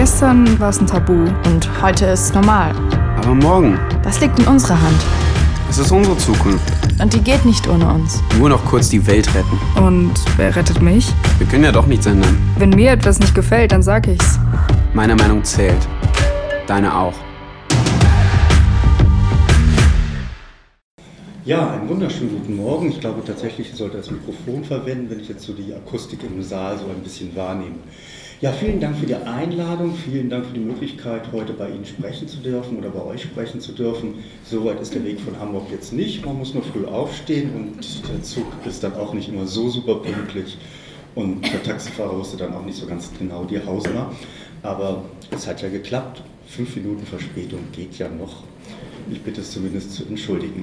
Gestern war es ein Tabu und heute ist es normal. Aber morgen? Das liegt in unserer Hand. Es ist unsere Zukunft. Und die geht nicht ohne uns. Nur noch kurz die Welt retten. Und wer rettet mich? Wir können ja doch nichts ändern. Wenn mir etwas nicht gefällt, dann sag ich's. Meine Meinung zählt. Deine auch. Ja, einen wunderschönen guten Morgen. Ich glaube tatsächlich, ich sollte das Mikrofon verwenden, wenn ich jetzt so die Akustik im Saal so ein bisschen wahrnehme. Ja, vielen Dank für die Einladung, vielen Dank für die Möglichkeit, heute bei Ihnen sprechen zu dürfen oder bei euch sprechen zu dürfen. Soweit ist der Weg von Hamburg jetzt nicht. Man muss nur früh aufstehen und der Zug ist dann auch nicht immer so super pünktlich. Und der Taxifahrer wusste dann auch nicht so ganz genau die Hausnummer. Aber es hat ja geklappt. Fünf Minuten Verspätung geht ja noch. Ich bitte es zumindest zu entschuldigen.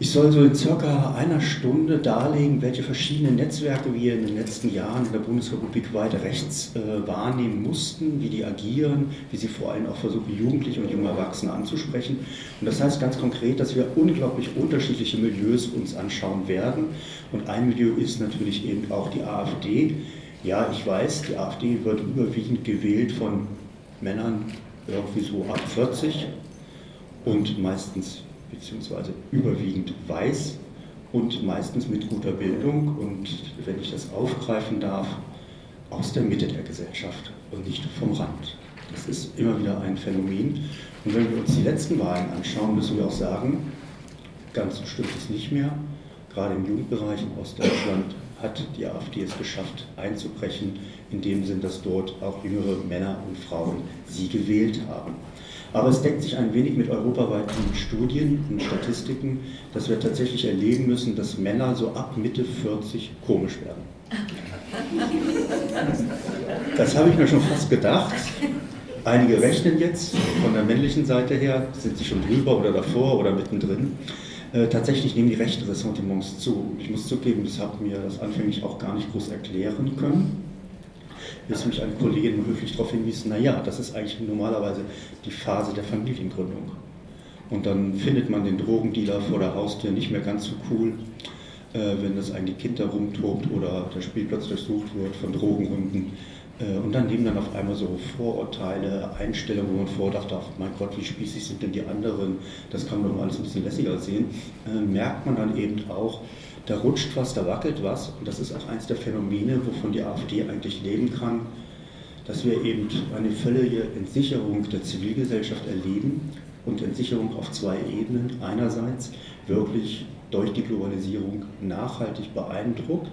Ich soll so in circa einer Stunde darlegen, welche verschiedenen Netzwerke wir in den letzten Jahren in der Bundesrepublik weit rechts äh, wahrnehmen mussten, wie die agieren, wie sie vor allem auch versuchen, Jugendliche und junge Erwachsene anzusprechen. Und das heißt ganz konkret, dass wir unglaublich unterschiedliche Milieus uns anschauen werden. Und ein Milieu ist natürlich eben auch die AfD. Ja, ich weiß, die AfD wird überwiegend gewählt von Männern irgendwie so ab 40 und meistens beziehungsweise überwiegend weiß und meistens mit guter Bildung und, wenn ich das aufgreifen darf, aus der Mitte der Gesellschaft und nicht vom Rand. Das ist immer wieder ein Phänomen. Und wenn wir uns die letzten Wahlen anschauen, müssen wir auch sagen, ganz so stimmt es nicht mehr. Gerade im Jugendbereich in Ostdeutschland hat die AfD es geschafft, einzubrechen, in dem Sinn, dass dort auch jüngere Männer und Frauen sie gewählt haben. Aber es deckt sich ein wenig mit europaweiten Studien und Statistiken, dass wir tatsächlich erleben müssen, dass Männer so ab Mitte 40 komisch werden. Das habe ich mir schon fast gedacht. Einige rechnen jetzt von der männlichen Seite her, sind sie schon drüber oder davor oder mittendrin. Äh, tatsächlich nehmen die rechten Ressentiments zu. Ich muss zugeben, das hat mir das anfänglich auch gar nicht groß erklären können bis mich eine Kollegin höflich darauf hinwies, naja, das ist eigentlich normalerweise die Phase der Familiengründung. Und dann findet man den Drogendealer vor der Haustür nicht mehr ganz so cool, äh, wenn das eigene Kind da rumtobt oder der Spielplatz durchsucht wird von Drogenhunden. Äh, und dann nehmen dann auf einmal so Vorurteile, Einstellungen, wo man vordachte, ach mein Gott, wie spießig sind denn die anderen, das kann man doch alles ein bisschen lässiger sehen, äh, merkt man dann eben auch, da rutscht was, da wackelt was. Und das ist auch eines der Phänomene, wovon die AfD eigentlich leben kann, dass wir eben eine völlige Entsicherung der Zivilgesellschaft erleben und Entsicherung auf zwei Ebenen. Einerseits wirklich durch die Globalisierung nachhaltig beeindruckt,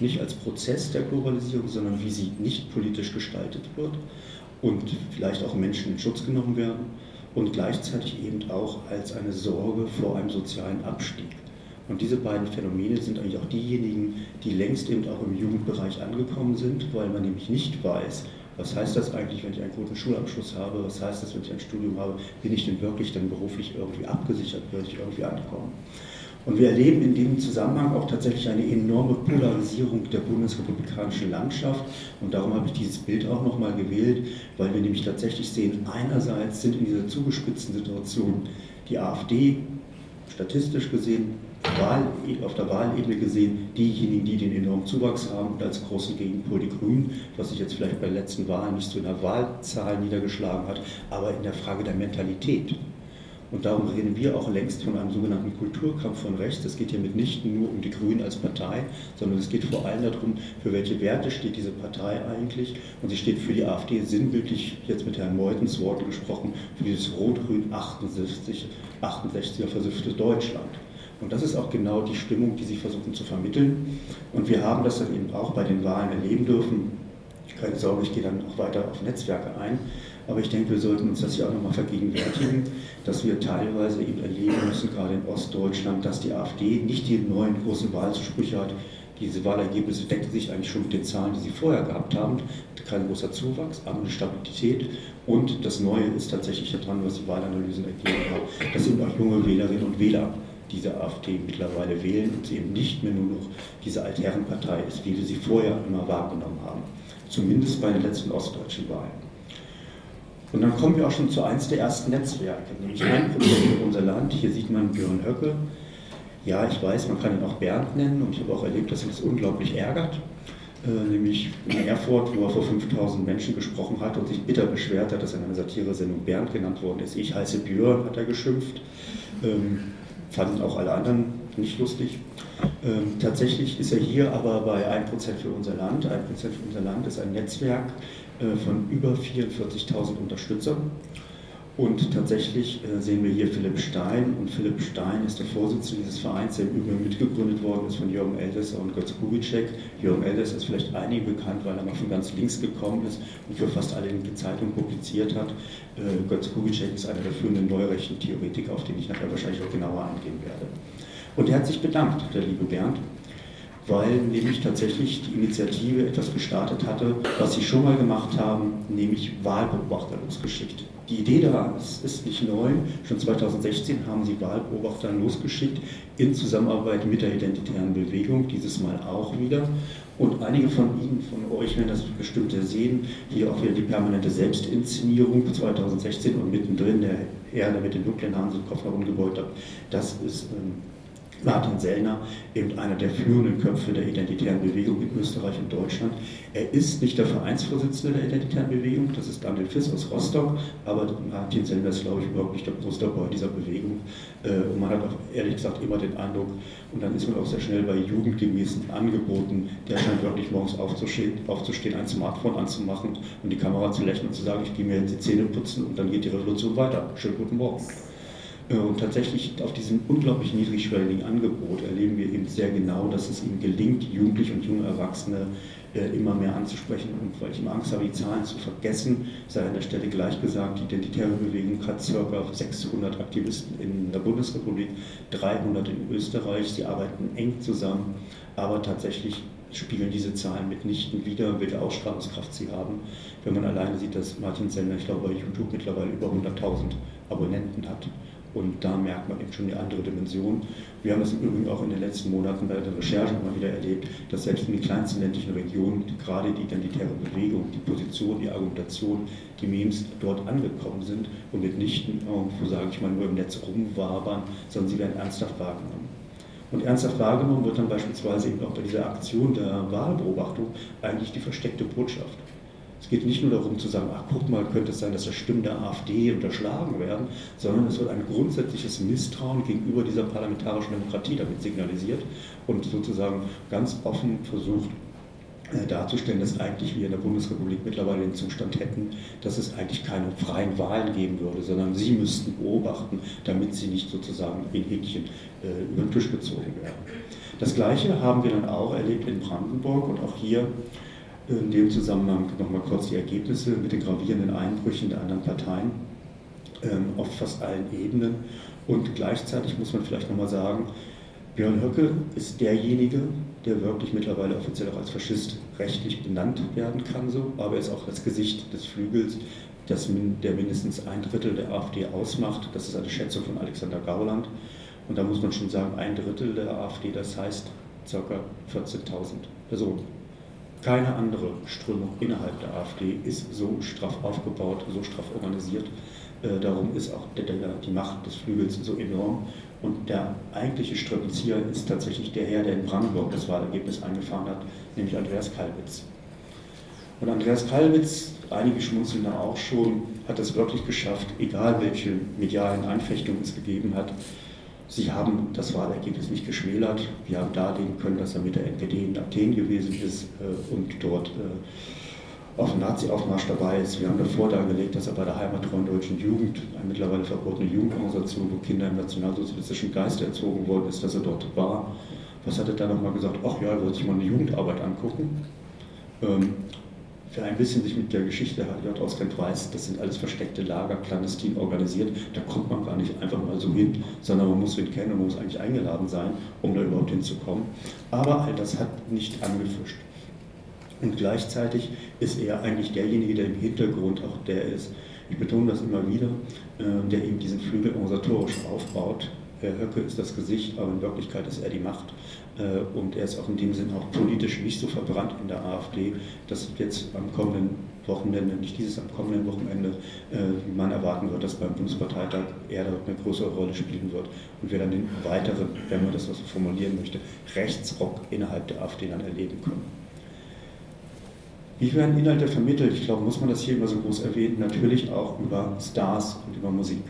nicht als Prozess der Globalisierung, sondern wie sie nicht politisch gestaltet wird und vielleicht auch Menschen in Schutz genommen werden und gleichzeitig eben auch als eine Sorge vor einem sozialen Abstieg. Und diese beiden Phänomene sind eigentlich auch diejenigen, die längst eben auch im Jugendbereich angekommen sind, weil man nämlich nicht weiß, was heißt das eigentlich, wenn ich einen guten Schulabschluss habe, was heißt das, wenn ich ein Studium habe, bin ich denn wirklich dann beruflich irgendwie abgesichert, werde ich irgendwie ankommen. Und wir erleben in dem Zusammenhang auch tatsächlich eine enorme Polarisierung der bundesrepublikanischen Landschaft. Und darum habe ich dieses Bild auch nochmal gewählt, weil wir nämlich tatsächlich sehen, einerseits sind in dieser zugespitzten Situation die AfD statistisch gesehen Auf der Wahlebene gesehen diejenigen, die den enormen Zuwachs haben und als großen Gegenpol die Grünen, was sich jetzt vielleicht bei den letzten Wahlen nicht so in der Wahlzahl niedergeschlagen hat, aber in der Frage der Mentalität. Und darum reden wir auch längst von einem sogenannten Kulturkampf von rechts. Es geht hier mitnichten nur um die Grünen als Partei, sondern es geht vor allem darum, für welche Werte steht diese Partei eigentlich. Und sie steht für die AfD sinnbildlich, jetzt mit Herrn Meutens Worten gesprochen, für dieses rot-grün 68, 68er versiffte Deutschland. Und das ist auch genau die Stimmung, die sie versuchen zu vermitteln. Und wir haben das dann eben auch bei den Wahlen erleben dürfen. Keine Sorge, ich gehe dann auch weiter auf Netzwerke ein. Aber ich denke, wir sollten uns das hier auch nochmal vergegenwärtigen, dass wir teilweise eben erleben müssen, gerade in Ostdeutschland, dass die AfD nicht die neuen großen Wahlzusprüche hat. Diese Wahlergebnisse decken sich eigentlich schon mit den Zahlen, die sie vorher gehabt haben. Kein großer Zuwachs, aber eine Stabilität. Und das Neue ist tatsächlich daran, was die Wahlanalysen ergeben haben, dass eben auch junge Wählerinnen und Wähler diese AfD mittlerweile wählen und sie eben nicht mehr nur noch diese Altherrenpartei ist, wie wir sie vorher immer wahrgenommen haben. Zumindest bei den letzten ostdeutschen Wahlen. Und dann kommen wir auch schon zu eins der ersten Netzwerke, nämlich ein Prozent für unser Land. Hier sieht man Björn Höcke. Ja, ich weiß, man kann ihn auch Bernd nennen und ich habe auch erlebt, dass ihn das unglaublich ärgert. äh, nämlich in Erfurt, wo er vor 5000 Menschen gesprochen hat und sich bitter beschwert hat, dass er in einer Satire-Sendung Bernd genannt worden ist. Ich heiße Björn, hat er geschimpft. Ähm, fanden auch alle anderen nicht lustig. Ähm, tatsächlich ist er hier aber bei 1% für unser Land. 1% für unser Land ist ein Netzwerk äh, von über 44.000 Unterstützern. Und tatsächlich äh, sehen wir hier Philipp Stein. Und Philipp Stein ist der Vorsitzende dieses Vereins, der im Übrigen mitgegründet worden ist von Jürgen Eldesser und Götz Kubitschek. Jürgen Eldesser ist vielleicht einigen bekannt, weil er mal von ganz links gekommen ist und für fast alle linke Zeitungen publiziert hat. Äh, Götz Kubitschek ist einer der führenden neurechten Theoretiker, auf den ich nachher wahrscheinlich auch genauer eingehen werde. Und er hat sich bedankt, der liebe Bernd, weil nämlich tatsächlich die Initiative etwas gestartet hatte, was sie schon mal gemacht haben, nämlich Wahlbeobachter losgeschickt. Die Idee da ist, ist nicht neu. Schon 2016 haben sie Wahlbeobachter losgeschickt in Zusammenarbeit mit der Identitären Bewegung, dieses Mal auch wieder. Und einige von Ihnen, von euch werden das bestimmt sehen. Hier auch wieder die permanente Selbstinszenierung 2016 und mittendrin der Herr, der mit den dunklen Haaren den Kopf nach unten gebeugt hat. Das ist ähm, Martin Sellner, eben einer der führenden Köpfe der identitären Bewegung in Österreich und Deutschland. Er ist nicht der Vereinsvorsitzende der identitären Bewegung, das ist Daniel Fiss aus Rostock, aber Martin Sellner ist, glaube ich, überhaupt nicht der Brustdoktor dieser Bewegung. Äh, und man hat auch ehrlich gesagt immer den Eindruck, und dann ist man auch sehr schnell bei jugendgemäßen Angeboten, der scheint wirklich morgens aufzustehen, aufzustehen, ein Smartphone anzumachen und die Kamera zu lächeln und zu sagen, ich gehe mir jetzt die Zähne putzen und dann geht die Revolution weiter. Schönen guten Morgen. Äh, und tatsächlich auf diesem unglaublich niedrigschwelligen Angebot erleben wir eben sehr genau, dass es ihm gelingt, Jugendliche und junge Erwachsene äh, immer mehr anzusprechen. Und weil ich immer Angst habe, die Zahlen zu vergessen, sei an der Stelle gleich gesagt, die Identitäre Bewegung hat ca. 600 Aktivisten in der Bundesrepublik, 300 in Österreich. Sie arbeiten eng zusammen, aber tatsächlich spiegeln diese Zahlen mitnichten wider, welche Ausstrahlungskraft sie haben. Wenn man alleine sieht, dass Martin Sender, ich glaube, bei YouTube mittlerweile über 100.000 Abonnenten hat. Und da merkt man eben schon die andere Dimension. Wir haben das im Übrigen auch in den letzten Monaten bei der Recherche immer wieder erlebt, dass selbst in den kleinsten ländlichen Regionen gerade die identitäre Bewegung, die Position, die Argumentation, die Memes dort angekommen sind und mitnichten irgendwo, sage ich mal, nur im Netz rumwabern, sondern sie werden ernsthaft wahrgenommen. Und ernsthaft wahrgenommen wird dann beispielsweise eben auch bei dieser Aktion der Wahlbeobachtung eigentlich die versteckte Botschaft. Es geht nicht nur darum zu sagen, ach guck mal, könnte es sein, dass das Stimmen der AfD unterschlagen werden, sondern es wird ein grundsätzliches Misstrauen gegenüber dieser parlamentarischen Demokratie damit signalisiert und sozusagen ganz offen versucht äh, darzustellen, dass eigentlich wir in der Bundesrepublik mittlerweile den Zustand hätten, dass es eigentlich keine freien Wahlen geben würde, sondern sie müssten beobachten, damit sie nicht sozusagen ein Häkchen äh, über den Tisch gezogen werden. Das Gleiche haben wir dann auch erlebt in Brandenburg und auch hier in dem Zusammenhang nochmal kurz die Ergebnisse mit den gravierenden Einbrüchen der anderen Parteien ähm, auf fast allen Ebenen. Und gleichzeitig muss man vielleicht nochmal sagen, Björn Höcke ist derjenige, der wirklich mittlerweile offiziell auch als Faschist rechtlich benannt werden kann, so, aber er ist auch das Gesicht des Flügels, das, der mindestens ein Drittel der AfD ausmacht. Das ist eine Schätzung von Alexander Gauland. Und da muss man schon sagen, ein Drittel der AfD, das heißt ca. 14.000 Personen. Keine andere Strömung innerhalb der AfD ist so straff aufgebaut, so straff organisiert. Äh, darum ist auch die Macht des Flügels so enorm. Und der eigentliche Strapazierer ist tatsächlich der Herr, der in Brandenburg das Wahlergebnis eingefahren hat, nämlich Andreas Kalbitz. Und Andreas Kalbitz, einige schmunzeln da auch schon, hat es wirklich geschafft, egal welche medialen Einfechtungen es gegeben hat, Sie haben das Wahlergebnis nicht geschmälert. Wir haben darlegen können, dass er mit der NPD in Athen gewesen ist äh, und dort äh, auf dem Nazi-Aufmarsch dabei ist. Wir haben davor dargelegt, dass er bei der heimattreuen deutschen Jugend, eine mittlerweile verbotene Jugendorganisation, wo Kinder im nationalsozialistischen Geist erzogen worden ist, dass er dort war. Was hat er da nochmal gesagt? Ach ja, er wollte sich mal eine Jugendarbeit angucken. Ähm, Wer ein bisschen sich mit der Geschichte HJ auskennt, weiß, das sind alles versteckte Lager, clandestin organisiert. Da kommt man gar nicht einfach mal so hin, sondern man muss ihn kennen und muss eigentlich eingeladen sein, um da überhaupt hinzukommen. Aber all das hat nicht angefischt. Und gleichzeitig ist er eigentlich derjenige, der im Hintergrund auch der ist, ich betone das immer wieder, äh, der eben diesen Flügel organisatorisch aufbaut. Herr Höcke ist das Gesicht, aber in Wirklichkeit ist er die Macht. Äh, und er ist auch in dem Sinn auch politisch nicht so verbrannt in der AfD, dass jetzt am kommenden Wochenende, nicht dieses am kommenden Wochenende, äh, man erwarten wird, dass beim Bundesparteitag er dort eine größere Rolle spielen wird und wir dann den weiteren, wenn man das so formulieren möchte, Rechtsrock innerhalb der AfD dann erleben können. Wie werden Inhalte vermittelt? Ich glaube, muss man das hier immer so groß erwähnen? Natürlich auch über Stars und über Musik.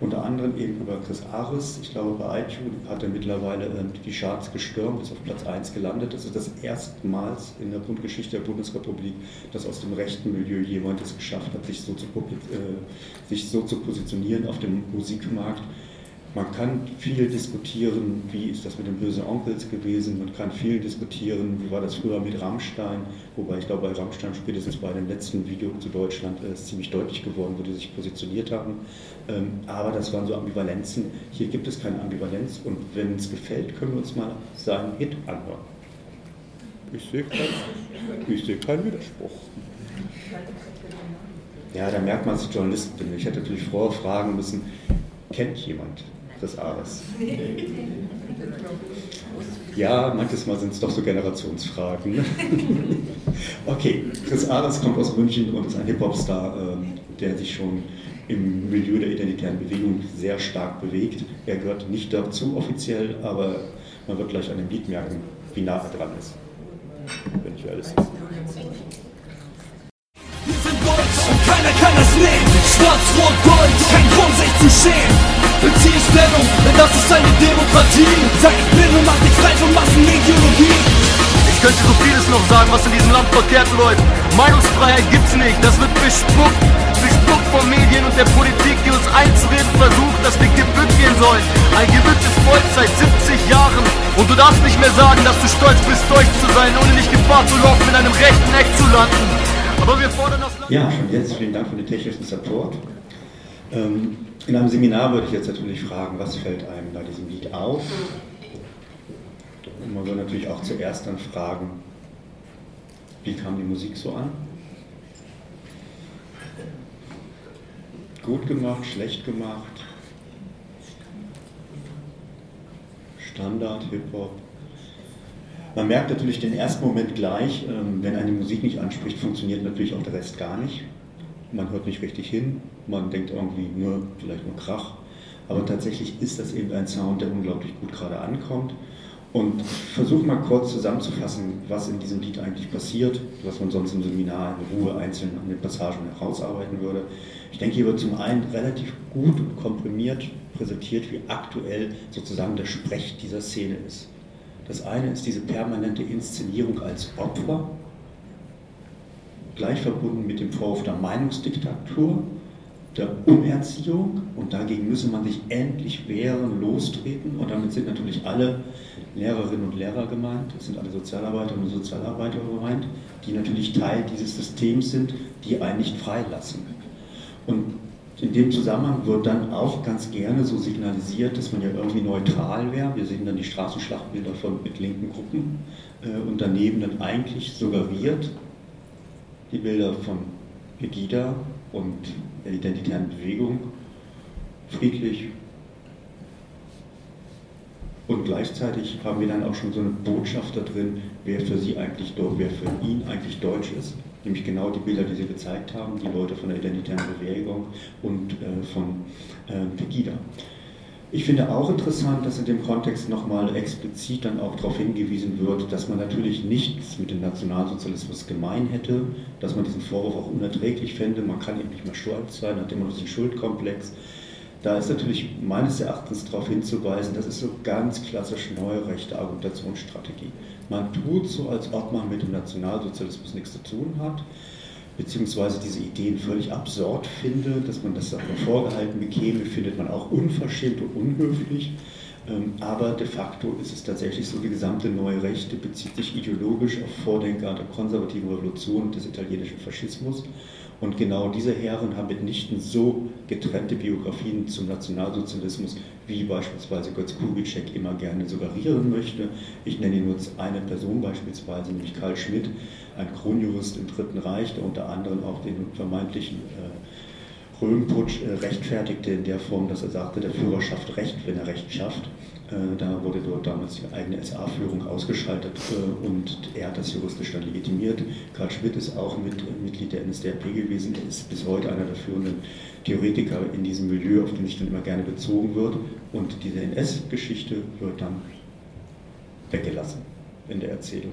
Unter anderem eben über Chris Ares. Ich glaube, bei iTunes hat er mittlerweile ähm, die Charts gestürmt, ist auf Platz 1 gelandet. Das ist das erstmals in der Grundgeschichte der Bundesrepublik, dass aus dem rechten Milieu jemand es geschafft hat, sich so zu, äh, sich so zu positionieren auf dem Musikmarkt man kann viel diskutieren, wie ist das mit den bösen Onkels gewesen, man kann viel diskutieren, wie war das früher mit Rammstein, wobei ich glaube, bei Rammstein spätestens bei dem letzten Video zu Deutschland äh, ist ziemlich deutlich geworden, wo die sich positioniert haben. Ähm, aber das waren so Ambivalenzen. Hier gibt es keine Ambivalenz und wenn es gefällt, können wir uns mal seinen Hit anhören. Ich sehe keinen, ich sehe Widerspruch. Ja, da merkt man, dass ich Journalist bin. Ich hätte natürlich vorher fragen müssen, kennt jemand des Ares. Ja, manches Mal sind es doch so Generationsfragen. Ne? okay, Chris Ares kommt aus München und ist ein Hip-Hop-Star, ähm, der sich schon im Milieu der identitären Bewegung sehr stark bewegt. Er gehört nicht dazu offiziell, aber man wird gleich an dem Lied merken, wie nah er dran ist. Wenn ich alles ist. Wir sind deutsch und keiner kann das nehmen. Schwarz-Rot-Gold, kein Grund sich zu schämen beziehe Stellung, denn das ist eine Demokratie. Sag ich bin und mach dich frei von Massenideologie. Ich könnte so vieles noch sagen, was in diesem Land verkehrt läuft. Meinungsfreiheit gibt's nicht, das wird bespuckt. Von Medien und der Politik, die uns einzureden versucht, dass wir gebütt gehen sollen. Ein ist Volk seit 70 Jahren. Und du darfst nicht mehr sagen, dass du stolz bist, deutsch zu sein, ohne nicht Gefahr zu laufen, in einem rechten Eck zu landen. Aber wir fordern das Land. Ja, schon jetzt vielen Dank für den technischen Support. Ähm, in einem Seminar würde ich jetzt natürlich fragen, was fällt einem bei diesem Lied auf? Und man würde natürlich auch zuerst dann fragen, wie kam die Musik so an? Gut gemacht, schlecht gemacht? Standard, Hip-Hop? Man merkt natürlich den ersten Moment gleich, ähm, wenn eine Musik nicht anspricht, funktioniert natürlich auch der Rest gar nicht man hört nicht richtig hin, man denkt irgendwie nur, vielleicht nur Krach. Aber tatsächlich ist das eben ein Sound, der unglaublich gut gerade ankommt. Und versuche mal kurz zusammenzufassen, was in diesem Lied eigentlich passiert, was man sonst im Seminar in Ruhe einzeln an den Passagen herausarbeiten würde. Ich denke, hier wird zum einen relativ gut und komprimiert präsentiert, wie aktuell sozusagen der Sprech dieser Szene ist. Das eine ist diese permanente Inszenierung als Opfer, gleich verbunden mit dem Vorwurf der Meinungsdiktatur, der Umerziehung und dagegen müsse man sich endlich wehren, lostreten und damit sind natürlich alle Lehrerinnen und Lehrer gemeint, es sind alle Sozialarbeiterinnen und Sozialarbeiter gemeint, die natürlich Teil dieses Systems sind, die einen nicht freilassen. Und in dem Zusammenhang wird dann auch ganz gerne so signalisiert, dass man ja irgendwie neutral wäre. Wir sehen dann die Straßenschlachtbilder von mit linken Gruppen äh, und daneben dann eigentlich suggeriert, die Bilder von Pegida und der identitären Bewegung friedlich. Und gleichzeitig haben wir dann auch schon so eine Botschaft da drin, wer für sie eigentlich, wer für ihn eigentlich deutsch ist. Nämlich genau die Bilder, die sie gezeigt haben, die Leute von der identitären Bewegung und äh, von äh, Pegida. Ich finde auch interessant, dass in dem Kontext nochmal explizit dann auch darauf hingewiesen wird, dass man natürlich nichts mit dem Nationalsozialismus gemein hätte, dass man diesen Vorwurf auch unerträglich fände, man kann eben nicht mehr stolz sein, hat immer noch diesen Schuldkomplex. Da ist natürlich meines Erachtens darauf hinzuweisen, das ist so ganz klassisch neue rechte Argumentationsstrategie. Man tut so, als ob man mit dem Nationalsozialismus nichts zu tun hat beziehungsweise diese Ideen völlig absurd finde, dass man das aber vorgehalten bekäme, findet man auch unverschämt und unhöflich. Ähm, aber de facto ist es tatsächlich so, die gesamte neue Rechte bezieht sich ideologisch auf Vordenker der konservativen Revolution und des italienischen Faschismus. Und genau diese Herren haben mitnichten so getrennte Biografien zum Nationalsozialismus, wie beispielsweise Götz Kubitschek immer gerne suggerieren möchte. Ich nenne nur eine Person beispielsweise, nämlich Karl Schmidt, ein Kronjurist im Dritten Reich, der unter anderem auch den vermeintlichen äh, Röhmputsch äh, rechtfertigte in der Form, dass er sagte, der Führer schafft Recht, wenn er Recht schafft. Äh, da wurde dort damals die eigene SA-Führung ausgeschaltet äh, und er hat das juristisch dann legitimiert. Karl Schmidt ist auch mit, Mitglied der NSDAP gewesen, er ist bis heute einer der führenden Theoretiker in diesem Milieu, auf den sich dann immer gerne bezogen wird. Und diese NS-Geschichte wird dann weggelassen in der Erzählung.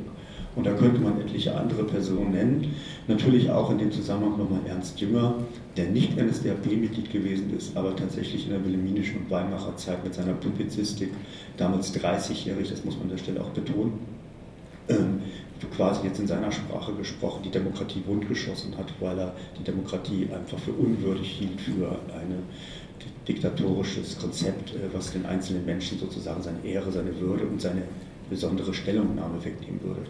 Und da könnte man etliche andere Personen nennen. Natürlich auch in dem Zusammenhang nochmal Ernst Jünger, der nicht NSDAP-Mitglied gewesen ist, aber tatsächlich in der wilhelminischen und Weimarer Zeit mit seiner Publizistik, damals 30-jährig, das muss man an der Stelle auch betonen, ähm, quasi jetzt in seiner Sprache gesprochen, die Demokratie wundgeschossen hat, weil er die Demokratie einfach für unwürdig hielt, für ein diktatorisches Konzept, äh, was den einzelnen Menschen sozusagen seine Ehre, seine Würde und seine besondere Stellungnahme wegnehmen würde.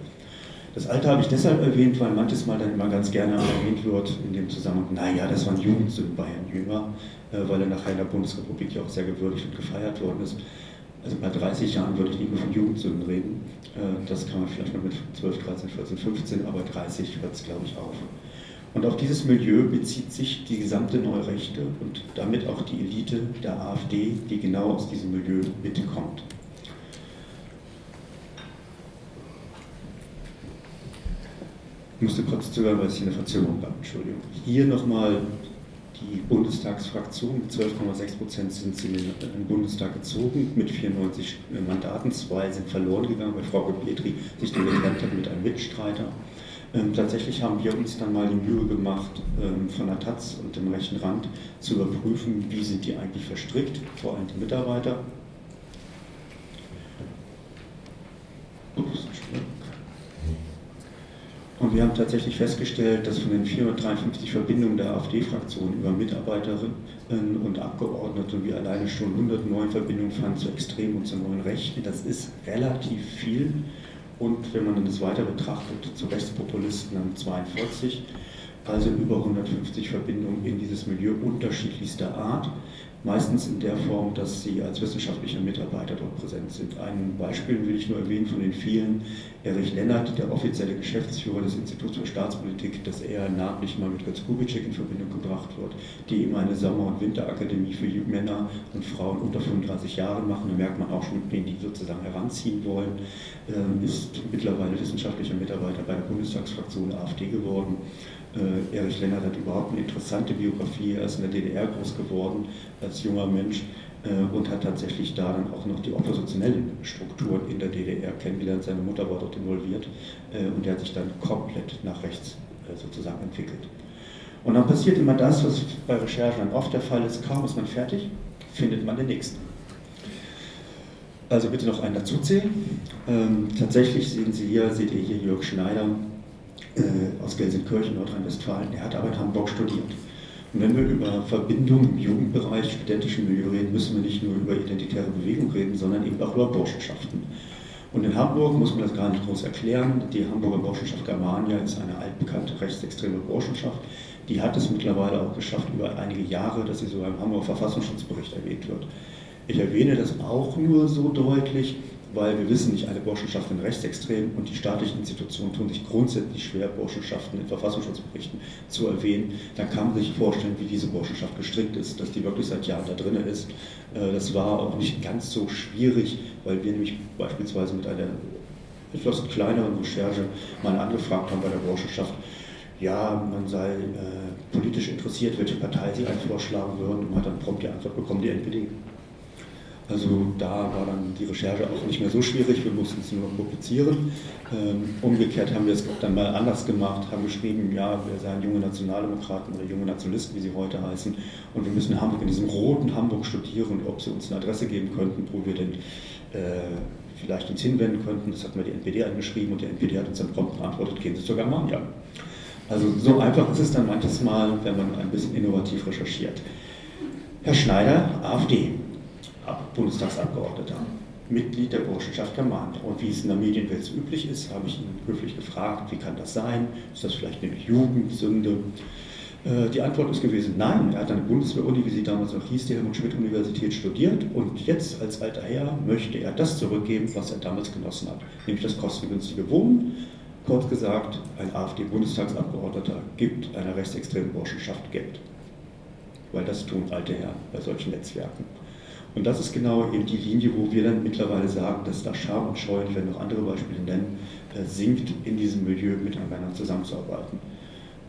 Das Alter habe ich deshalb erwähnt, weil manches Mal dann immer ganz gerne erwähnt wird in dem Zusammenhang, naja, das waren Jugendsünden bei Herrn Jünger, äh, weil er nachher in der Bundesrepublik ja auch sehr gewürdigt und gefeiert worden ist. Also bei 30 Jahren würde ich nicht mehr von Jugendsünden reden. Äh, das kann man vielleicht noch mit 12, 13, 14, 15, aber 30 hört es, glaube ich, auf. Und auf dieses Milieu bezieht sich die gesamte Neurechte und damit auch die Elite der AfD, die genau aus diesem Milieu mitkommt. Ich musste kurz zögern, weil es hier eine Verzögerung gab. Entschuldigung. Hier nochmal die Bundestagsfraktion. Mit 12,6 Prozent sind sie in den Bundestag gezogen, mit 94 Mandaten. Zwei sind verloren gegangen, weil Frau Petri sich dann getrennt hat mit einem Mitstreiter. Ähm, tatsächlich haben wir uns dann mal die Mühe gemacht, ähm, von der Taz und dem rechten Rand zu überprüfen, wie sind die eigentlich verstrickt, vor allem die Mitarbeiter. Ups, und wir haben tatsächlich festgestellt, dass von den 453 Verbindungen der AfD-Fraktion über Mitarbeiterinnen und Abgeordnete wir alleine schon 109 Verbindungen fanden zu Extremen und zu neuen Rechten. Das ist relativ viel. Und wenn man das weiter betrachtet, zu Rechtspopulisten dann 42, also über 150 Verbindungen in dieses Milieu unterschiedlichster Art meistens in der Form, dass sie als wissenschaftlicher Mitarbeiter dort präsent sind. Ein Beispiel will ich nur erwähnen von den vielen. Erich Lennart, der offizielle Geschäftsführer des Instituts für Staatspolitik, dass er namentlich mal mit Götz Kubitschek in Verbindung gebracht wird, die ihm eine Sommer- und Winterakademie für Männer und Frauen unter 35 Jahren machen. Da merkt man auch schon, wen die sozusagen heranziehen wollen, ähm, ist mittlerweile wissenschaftlicher Mitarbeiter bei der Bundestagsfraktion AfD geworden. Äh, Erich Lennart hat überhaupt eine interessante Biografie. Er ist in der DDR groß geworden als junger Mensch äh, und hat tatsächlich da dann auch noch die oppositionellen Strukturen in der DDR kennengelernt. Seine Mutter war dort involviert äh, und er hat sich dann komplett nach rechts sozusagen entwickelt. Und dann passiert immer das, was bei Recherchen dann oft der Fall ist. Kaum ist man fertig, findet man den nächsten. Also bitte noch einen dazuzählen. Ähm, tatsächlich sehen Sie hier, seht ihr hier Jörg Schneider, äh, aus Gelsenkirchen, Nordrhein-Westfalen. Er hat aber in Hamburg studiert. Und wenn wir über Verbindungen im Jugendbereich, studentischen Milieu reden, müssen wir nicht nur über identitäre Bewegung reden, sondern eben auch über Burschenschaften. Und in Hamburg muss man das gar nicht groß erklären. Die Hamburger Burschenschaft Germania ist eine altbekannte rechtsextreme Burschenschaft. Die hat es mittlerweile auch geschafft, über einige Jahre, dass sie sogar im Hamburger Verfassungsschutzbericht erwähnt wird. Ich erwähne das auch nur so deutlich, weil wir wissen nicht, eine Burschenschaft sind rechtsextrem und die staatlichen Institutionen tun sich grundsätzlich schwer, Burschenschaften in Verfassungsschutzberichten zu erwähnen. Dann kann man sich vorstellen, wie diese Burschenschaft gestrickt ist, dass die wirklich seit Jahren da drin ist. Äh, das war auch nicht ganz so schwierig, weil wir nämlich beispielsweise mit einer etwas kleineren Recherche mal angefragt haben bei der Burschenschaft, ja, man sei äh, politisch interessiert, welche Partei sie einen vorschlagen würden und man hat dann prompt die Antwort bekommen, die NPD. Also da war dann die Recherche auch nicht mehr so schwierig, wir mussten es nur publizieren. Ähm, umgekehrt haben wir es dann mal anders gemacht, haben geschrieben, ja, wir seien junge Nationaldemokraten oder junge Nationalisten, wie sie heute heißen, und wir müssen in Hamburg, in diesem roten Hamburg studieren, ob sie uns eine Adresse geben könnten, wo wir denn äh, vielleicht uns hinwenden könnten. Das hatten wir die NPD angeschrieben und die NPD hat uns dann prompt beantwortet, gehen Sie zur Germania. Also so einfach ist es dann manches Mal, wenn man ein bisschen innovativ recherchiert. Herr Schneider, AfD. Bundestagsabgeordneter, Mitglied der Burschenschaft Germania. Und wie es in der Medienwelt so üblich ist, habe ich ihn höflich gefragt, wie kann das sein? Ist das vielleicht eine Jugendsünde? Äh, die Antwort ist gewesen, nein, er hat an der Bundeswehr-Uni, wie sie damals noch hieß, die Helmut-Schmidt-Universität studiert und jetzt als alter Herr möchte er das zurückgeben, was er damals genossen hat, nämlich das kostengünstige Wohnen. Kurz gesagt, ein AfD-Bundestagsabgeordneter gibt einer rechtsextremen Burschenschaft Geld, weil das tun alte Herren bei solchen Netzwerken. Und das ist genau eben die Linie, wo wir dann mittlerweile sagen, dass da Scham und Scheu, ich werde noch andere Beispiele nennen, sinkt in diesem Milieu miteinander zusammenzuarbeiten.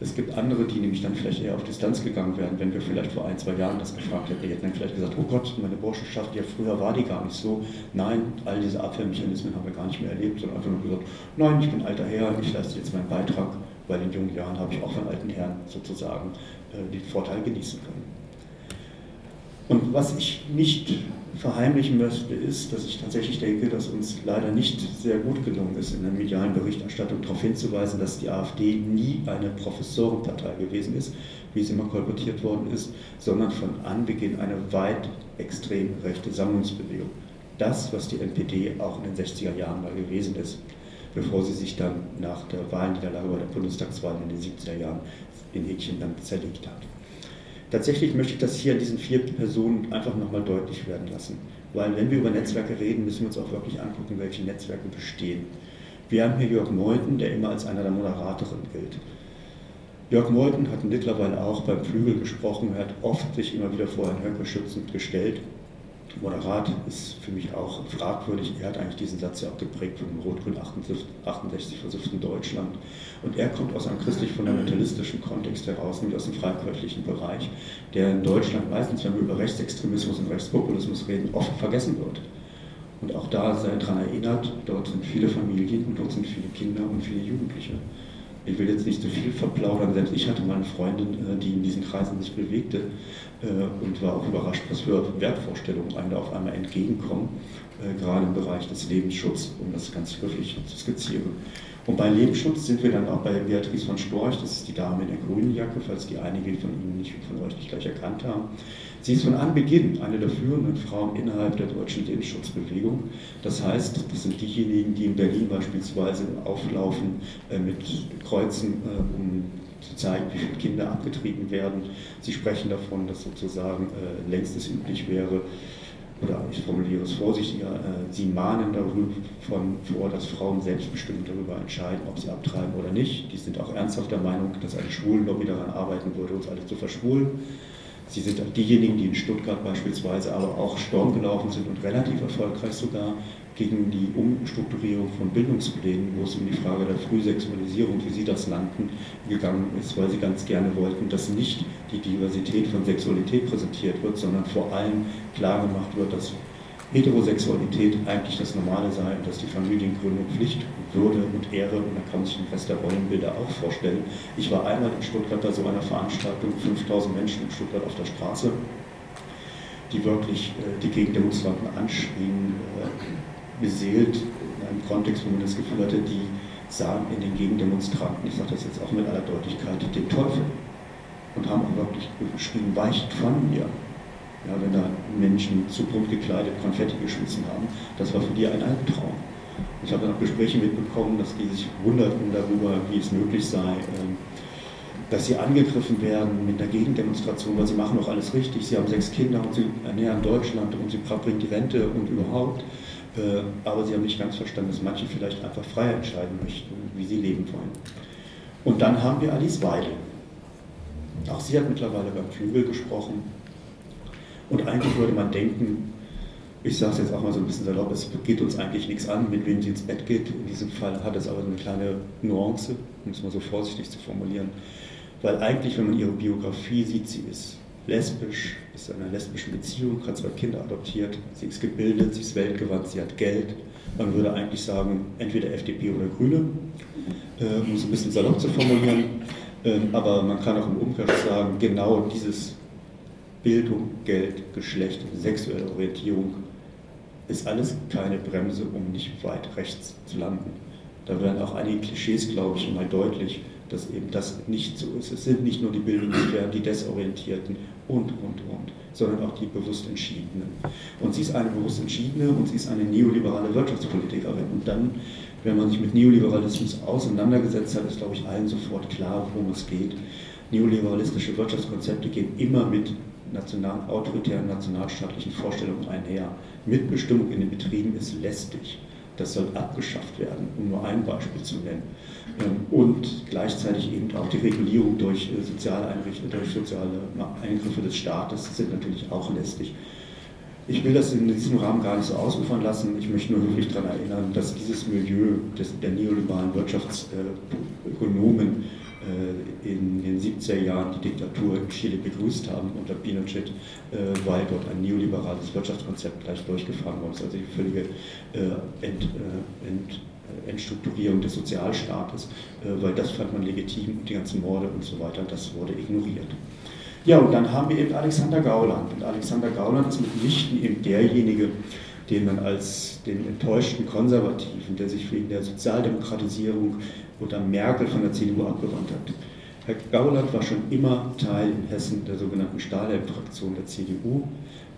Es gibt andere, die nämlich dann vielleicht eher auf Distanz gegangen wären, wenn wir vielleicht vor ein, zwei Jahren das gefragt hätten. Die hätten dann vielleicht gesagt, oh Gott, meine Burschenschaft, ja früher war die gar nicht so. Nein, all diese Abwehrmechanismen haben wir gar nicht mehr erlebt, sondern einfach nur gesagt, nein, ich bin alter Herr, ich leiste jetzt meinen Beitrag, weil in jungen Jahren habe ich auch von alten Herren sozusagen äh, den Vorteil genießen können. Und was ich nicht verheimlichen möchte, ist, dass ich tatsächlich denke, dass uns leider nicht sehr gut gelungen ist, in der medialen Berichterstattung darauf hinzuweisen, dass die AfD nie eine Professorenpartei gewesen ist, wie es immer kolportiert worden ist, sondern von Anbeginn eine weit extrem rechte Sammlungsbewegung. Das, was die NPD auch in den 60er Jahren mal gewesen ist, bevor sie sich dann nach der Wahlniederlage bei der Bundestagswahl in den 70er Jahren in Häkchen dann zerlegt hat. Tatsächlich möchte ich das hier an diesen vier Personen einfach nochmal deutlich werden lassen. Weil wenn wir über Netzwerke reden, müssen wir uns auch wirklich angucken, welche Netzwerke bestehen. Wir haben hier Jörg Meuthen, der immer als einer der Moderatoren gilt. Jörg Meuthen hat mittlerweile auch beim Flügel gesprochen, er hat oft sich immer wieder vor Herrn Höcke schützend gestellt Moderat ist für mich auch fragwürdig. Er hat eigentlich diesen Satz ja auch geprägt von dem Rot-Grün 68 versuchten Deutschland. Und er kommt aus einem christlich-fundamentalistischen Kontext heraus, nämlich aus dem freikirchlichen Bereich, der in Deutschland meistens, wenn wir über Rechtsextremismus und Rechtspopulismus reden, oft vergessen wird. Und auch da sei daran erinnert, dort sind viele Familien dort sind viele Kinder und viele Jugendliche. Ich will jetzt nicht zu so viel verplaudern, selbst ich hatte mal eine Freundin, äh, die in diesen Kreisen sich bewegte äh, und war auch überrascht, was für Wertvorstellungen einem da auf einmal entgegenkommen, äh, gerade im Bereich des Lebensschutzes, um das ganz wirklich zu skizzieren. Und bei Lebensschutz sind wir dann auch bei Beatrice von Storch, das ist die Dame in der grünen Jacke, falls die einige von Ihnen nicht von euch nicht gleich erkannt haben. Sie ist von Anbeginn eine der führenden Frauen innerhalb der deutschen Lebensschutzbewegung. Das heißt, das sind diejenigen, die in Berlin beispielsweise auflaufen äh, mit Kreuzen, um zu zeigen, wie viele Kinder abgetrieben werden. Sie sprechen davon, dass sozusagen äh, längst es üblich wäre, oder ich formuliere es vorsichtiger, äh, sie mahnen darüber von, vor, dass Frauen selbstbestimmt darüber entscheiden, ob sie abtreiben oder nicht. Die sind auch ernsthaft der Meinung, dass eine Schwulenlobby daran arbeiten würde, uns alle zu verschwulen. Sie sind auch diejenigen, die in Stuttgart beispielsweise aber auch Sturm gelaufen sind und relativ erfolgreich sogar gegen die Umstrukturierung von Bildungsplänen, wo es um die Frage der Frühsexualisierung, wie Sie das nannten, gegangen ist, weil Sie ganz gerne wollten, dass nicht die Diversität von Sexualität präsentiert wird, sondern vor allem klar gemacht wird, dass Heterosexualität eigentlich das Normale sei und dass die Familiengründung Pflicht, Würde und Ehre, und da kann man sich den Rest der Rollenbilder auch vorstellen. Ich war einmal in Stuttgart bei so einer Veranstaltung, 5000 Menschen in Stuttgart auf der Straße, die wirklich äh, die Gegendemonstranten anschrien, äh, beseelt, in einem Kontext, wo man das Gefühl hatte, die sahen in den Gegendemonstranten, ich sage das jetzt auch mit aller Deutlichkeit, den Teufel. Und haben auch wirklich geschrien, weicht von mir. Ja, wenn da Menschen zu bunt gekleidet Konfetti geschmissen haben, das war für die ein Albtraum. Ich habe dann auch Gespräche mitbekommen, dass die sich wunderten darüber, wie es möglich sei, ähm, dass sie angegriffen werden mit einer Gegendemonstration, weil sie machen doch alles richtig, sie haben sechs Kinder und sie ernähren Deutschland und sie bringen die Rente und überhaupt. Äh, aber sie haben nicht ganz verstanden, dass manche vielleicht einfach frei entscheiden möchten, wie sie leben wollen. Und dann haben wir Alice Weidel. Auch sie hat mittlerweile beim Flügel gesprochen. Und eigentlich würde man denken, ich sage es jetzt auch mal so ein bisschen salopp, es geht uns eigentlich nichts an, mit wem sie ins Bett geht. In diesem Fall hat es aber eine kleine Nuance, um es mal so vorsichtig zu formulieren. Weil eigentlich, wenn man ihre Biografie sieht, sie ist lesbisch, ist in einer lesbischen Beziehung, hat zwei Kinder adoptiert, sie ist gebildet, sie ist weltgewandt, sie hat Geld. Man würde eigentlich sagen, entweder FDP oder Grüne, äh, um es ein bisschen salopp zu formulieren. Ähm, aber man kann auch im Umkehrschluss sagen, genau dieses Bildung, Geld, Geschlecht, sexuelle Orientierung ist alles keine Bremse, um nicht weit rechts zu landen. Da werden auch einige Klischees, glaube ich, mal deutlich, dass eben das nicht so ist. Es sind nicht nur die Bildungsfernen, die Desorientierten und, und, und, sondern auch die bewusst Entschiedenen. Und sie ist eine bewusst Entschiedene und sie ist eine neoliberale Wirtschaftspolitikerin. Und dann, wenn man sich mit Neoliberalismus auseinandergesetzt hat, ist, glaube ich, allen sofort klar, worum es geht. Neoliberalistische Wirtschaftskonzepte gehen immer mit national, autoritären nationalstaatlichen Vorstellungen einher. Mitbestimmung in den Betrieben ist lästig. Das soll abgeschafft werden, um nur ein Beispiel zu nennen. Ähm, und gleichzeitig eben auch die Regulierung durch äh, soziale durch soziale Eingriffe des Staates sind natürlich auch lästig. Ich will das in diesem Rahmen gar nicht so ausufern lassen. Ich möchte nur wirklich daran erinnern, dass dieses Milieu des, der neoliberalen Wirtschaftsökonomen in den 70er Jahren die Diktatur in Chile begrüßt haben unter Pinochet, äh, weil dort ein neoliberales Wirtschaftskonzept gleich durchgefahren worden ist, also die völlige äh, Ent, Ent, Entstrukturierung des Sozialstaates, weil das fand man legitim und die ganzen Morde und so weiter, das wurde ignoriert. Ja, und dann haben wir eben Alexander Gauland. Und Alexander Gauland ist mitnichten eben derjenige, den man als den enttäuschten Konservativen, der sich wegen der Sozialdemokratisierung unter Merkel von der CDU abgewandt hat. Herr Gauland war schon immer Teil in Hessen der sogenannten Stahlhelm-Fraktion der CDU,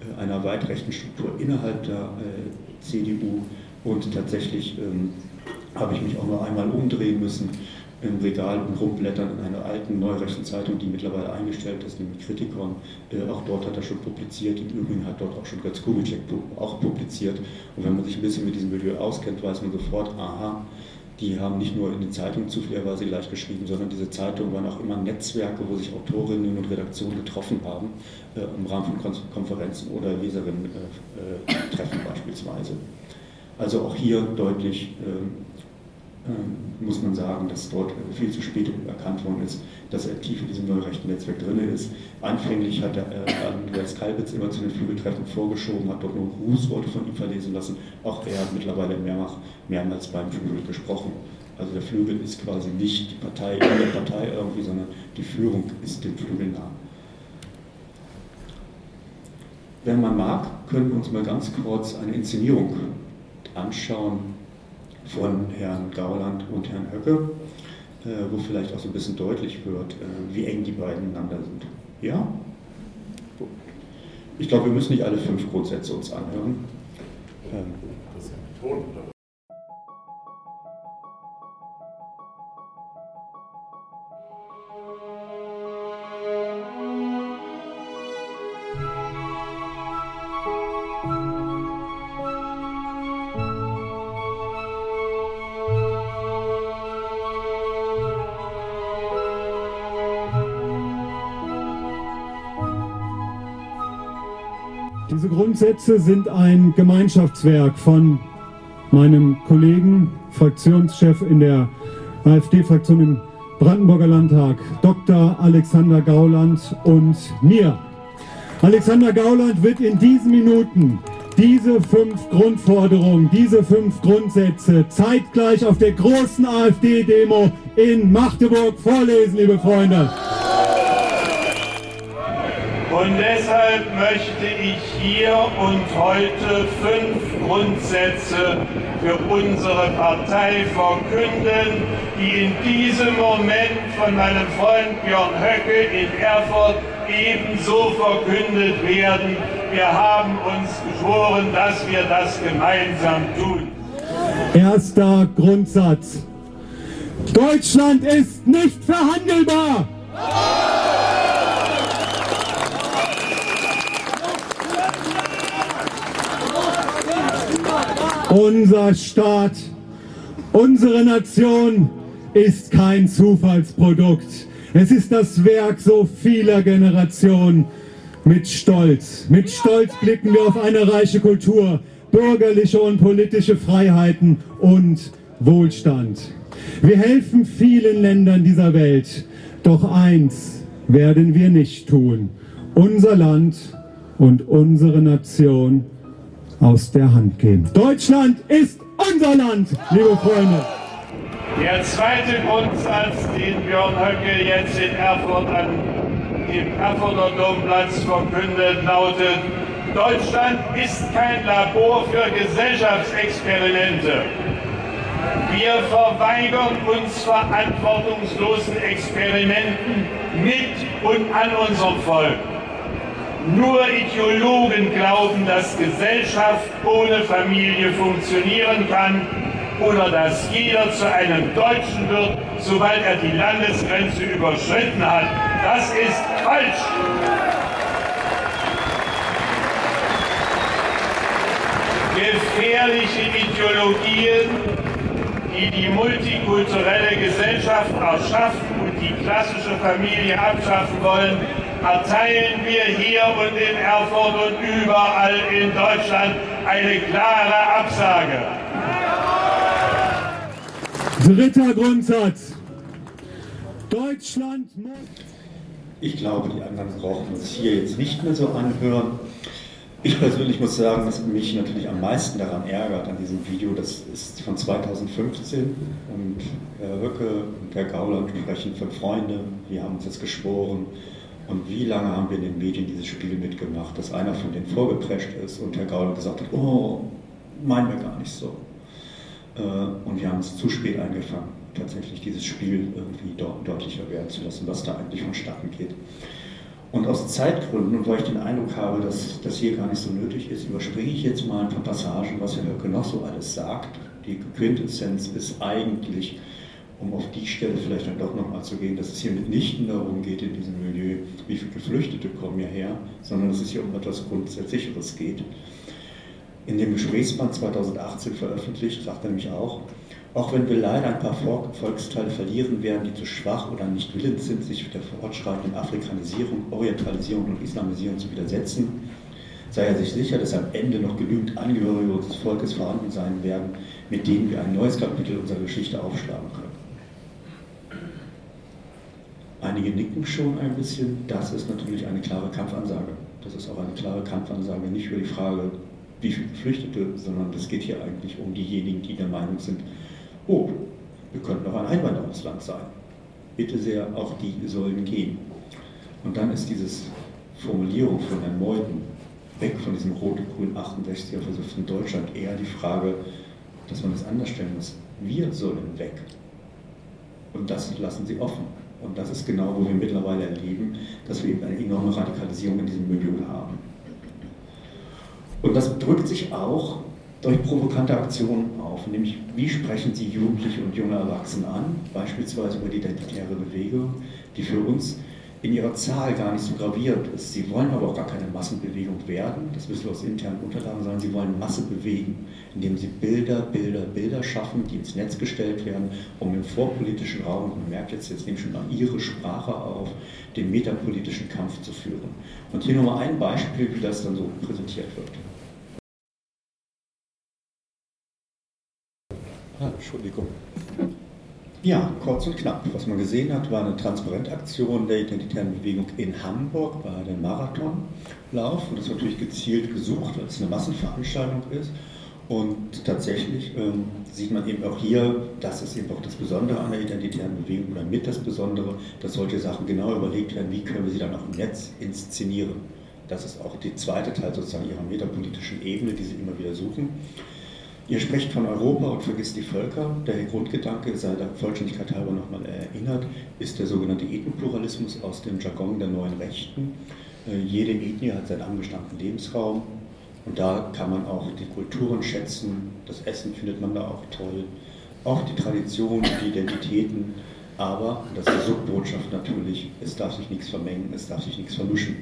äh, einer weit rechten Struktur innerhalb der äh, CDU. Und tatsächlich ähm, habe ich mich auch noch einmal umdrehen müssen im Regal und rumblättern in einer alten neurechten Zeitung, die mittlerweile eingestellt ist, nämlich Kritikon. Äh, auch dort hat er schon publiziert. Im Übrigen hat dort auch schon Götz Kubitschek auch publiziert. Und wenn man sich ein bisschen mit diesem Milieu auskennt, weiß man sofort, aha, die haben nicht nur in den Zeitungen zufälligerweise gleich geschrieben, sondern diese Zeitungen waren auch immer Netzwerke, wo sich Autorinnen und Redaktionen getroffen haben, äh, im Rahmen von Konferenzen oder Leserinnen-Treffen äh, äh, beispielsweise. Also auch hier deutlich ähm, muss man sagen, dass dort viel zu spät erkannt worden ist, dass er tief in diesem neurechten Netzwerk drin ist. Anfänglich hat er äh, Andreas Kalbitz immer zu den Flügeltreffen vorgeschoben, hat dort nur Grußworte von ihm verlesen lassen. Auch er hat mittlerweile mehrmals, mehrmals beim Flügel gesprochen. Also der Flügel ist quasi nicht die Partei in der Partei irgendwie, sondern die Führung ist dem Flügel nah. Wenn man mag, können wir uns mal ganz kurz eine Inszenierung anschauen, von Herrn Gauland und Herrn Höcke, äh, wo vielleicht auch so ein bisschen deutlich wird, äh, wie eng die beiden miteinander sind. Ja? Ich glaube, wir müssen nicht alle fünf Grundsätze uns anhören. Grundsätze sind ein Gemeinschaftswerk von meinem Kollegen, Fraktionschef in der AfD-Fraktion im Brandenburger Landtag, Dr. Alexander Gauland und mir. Alexander Gauland wird in diesen Minuten diese fünf Grundforderungen, diese fünf Grundsätze zeitgleich auf der großen AfD-Demo in Magdeburg vorlesen, liebe Freunde. Und deshalb möchte ich hier und heute fünf Grundsätze für unsere Partei verkünden, die in diesem Moment von meinem Freund Björn Höcke in Erfurt ebenso verkündet werden. Wir haben uns geschworen, dass wir das gemeinsam tun. Erster Grundsatz. Deutschland ist nicht verhandelbar. Unser Staat, unsere Nation ist kein Zufallsprodukt. Es ist das Werk so vieler Generationen. Mit Stolz, mit Stolz blicken wir auf eine reiche Kultur, bürgerliche und politische Freiheiten und Wohlstand. Wir helfen vielen Ländern dieser Welt, doch eins werden wir nicht tun. Unser Land und unsere Nation aus der Hand gehen. Deutschland ist unser Land, liebe Freunde. Der zweite Grundsatz, den Björn Höcke jetzt in Erfurt an dem Erfurter Domplatz verkündet, lautet, Deutschland ist kein Labor für Gesellschaftsexperimente. Wir verweigern uns verantwortungslosen Experimenten mit und an unserem Volk. Nur Ideologen glauben, dass Gesellschaft ohne Familie funktionieren kann oder dass jeder zu einem Deutschen wird, sobald er die Landesgrenze überschritten hat. Das ist falsch. Gefährliche Ideologien, die die multikulturelle Gesellschaft erschaffen und die klassische Familie abschaffen wollen, erteilen wir hier und in Erfurt und überall in Deutschland eine klare Absage. Dritter Grundsatz. Deutschland muss. Ich glaube, die anderen brauchen uns hier jetzt nicht mehr so anhören. Ich persönlich muss sagen, was mich natürlich am meisten daran ärgert an diesem Video, das ist von 2015 und Herr Höcke und Herr Gauland sprechen für Freunde. Wir haben uns jetzt geschworen. Und wie lange haben wir in den Medien dieses Spiel mitgemacht, dass einer von denen vorgeprescht ist und Herr Gauland gesagt hat, oh, meinen wir gar nicht so. Äh, und wir haben es zu spät eingefangen, tatsächlich dieses Spiel irgendwie deutlicher werden zu lassen, was da eigentlich vonstatten geht. Und aus Zeitgründen und weil ich den Eindruck habe, dass das hier gar nicht so nötig ist, überspringe ich jetzt mal ein paar Passagen, was Herr Höcke noch so alles sagt. Die Quintessenz ist eigentlich, um auf die Stelle vielleicht dann doch nochmal zu gehen, dass es hier mitnichten darum geht in diesem Milieu, wie viele Geflüchtete kommen hierher, sondern dass es hier um etwas Grundsätzlicheres geht. In dem Gesprächsband 2018 veröffentlicht, sagt er nämlich auch, auch wenn wir leider ein paar Volksteile verlieren werden, die zu schwach oder nicht willens sind, sich der fortschreitenden Afrikanisierung, Orientalisierung und Islamisierung zu widersetzen, sei er sich sicher, dass am Ende noch genügend Angehörige unseres Volkes vorhanden sein werden, mit denen wir ein neues Kapitel unserer Geschichte aufschlagen können. Einige nicken schon ein bisschen. Das ist natürlich eine klare Kampfansage. Das ist auch eine klare Kampfansage, nicht über die Frage, wie viele Geflüchtete, sondern es geht hier eigentlich um diejenigen, die der Meinung sind, oh, wir könnten auch ein Einwanderungsland sein. Bitte sehr, auch die sollen gehen. Und dann ist diese Formulierung von Herrn Meuthen, weg von diesem rot-grün 68er versuchten Deutschland, eher die Frage, dass man das anders stellen muss. Wir sollen weg. Und das lassen sie offen. Und das ist genau, wo wir mittlerweile erleben, dass wir eben eine enorme Radikalisierung in diesem Milieu haben. Und das drückt sich auch durch provokante Aktionen auf, nämlich wie sprechen Sie Jugendliche und junge Erwachsene an, beispielsweise über die identitäre Bewegung, die für uns in ihrer Zahl gar nicht so gravierend ist. Sie wollen aber auch gar keine Massenbewegung werden, das müssen wir aus internen Unterlagen sagen, sie wollen Masse bewegen, indem sie Bilder, Bilder, Bilder schaffen, die ins Netz gestellt werden, um im vorpolitischen Raum, man merkt jetzt, jetzt nehmen schon mal ihre Sprache auf, den metapolitischen Kampf zu führen. Und hier nur mal ein Beispiel, wie das dann so präsentiert wird. Ah, Entschuldigung. Ja, kurz und knapp. Was man gesehen hat, war eine Transparentaktion der identitären Bewegung in Hamburg bei dem Marathonlauf. Und das ist natürlich gezielt gesucht, weil es eine Massenveranstaltung ist. Und tatsächlich ähm, sieht man eben auch hier, das ist eben auch das Besondere an der identitären Bewegung oder mit das Besondere, dass solche Sachen genau überlegt werden, wie können wir sie dann auch im Netz inszenieren. Das ist auch der zweite Teil sozusagen ihrer metapolitischen Ebene, die sie immer wieder suchen. Ihr sprecht von Europa und vergisst die Völker. Der Grundgedanke, sei der Vollständigkeit halber nochmal erinnert, ist der sogenannte Ethnopluralismus aus dem Jargon der neuen Rechten. Äh, jede Ethnie hat seinen angestammten Lebensraum und da kann man auch die Kulturen schätzen. Das Essen findet man da auch toll. Auch die Traditionen, die Identitäten. Aber, das ist die Subbotschaft natürlich, es darf sich nichts vermengen, es darf sich nichts vermischen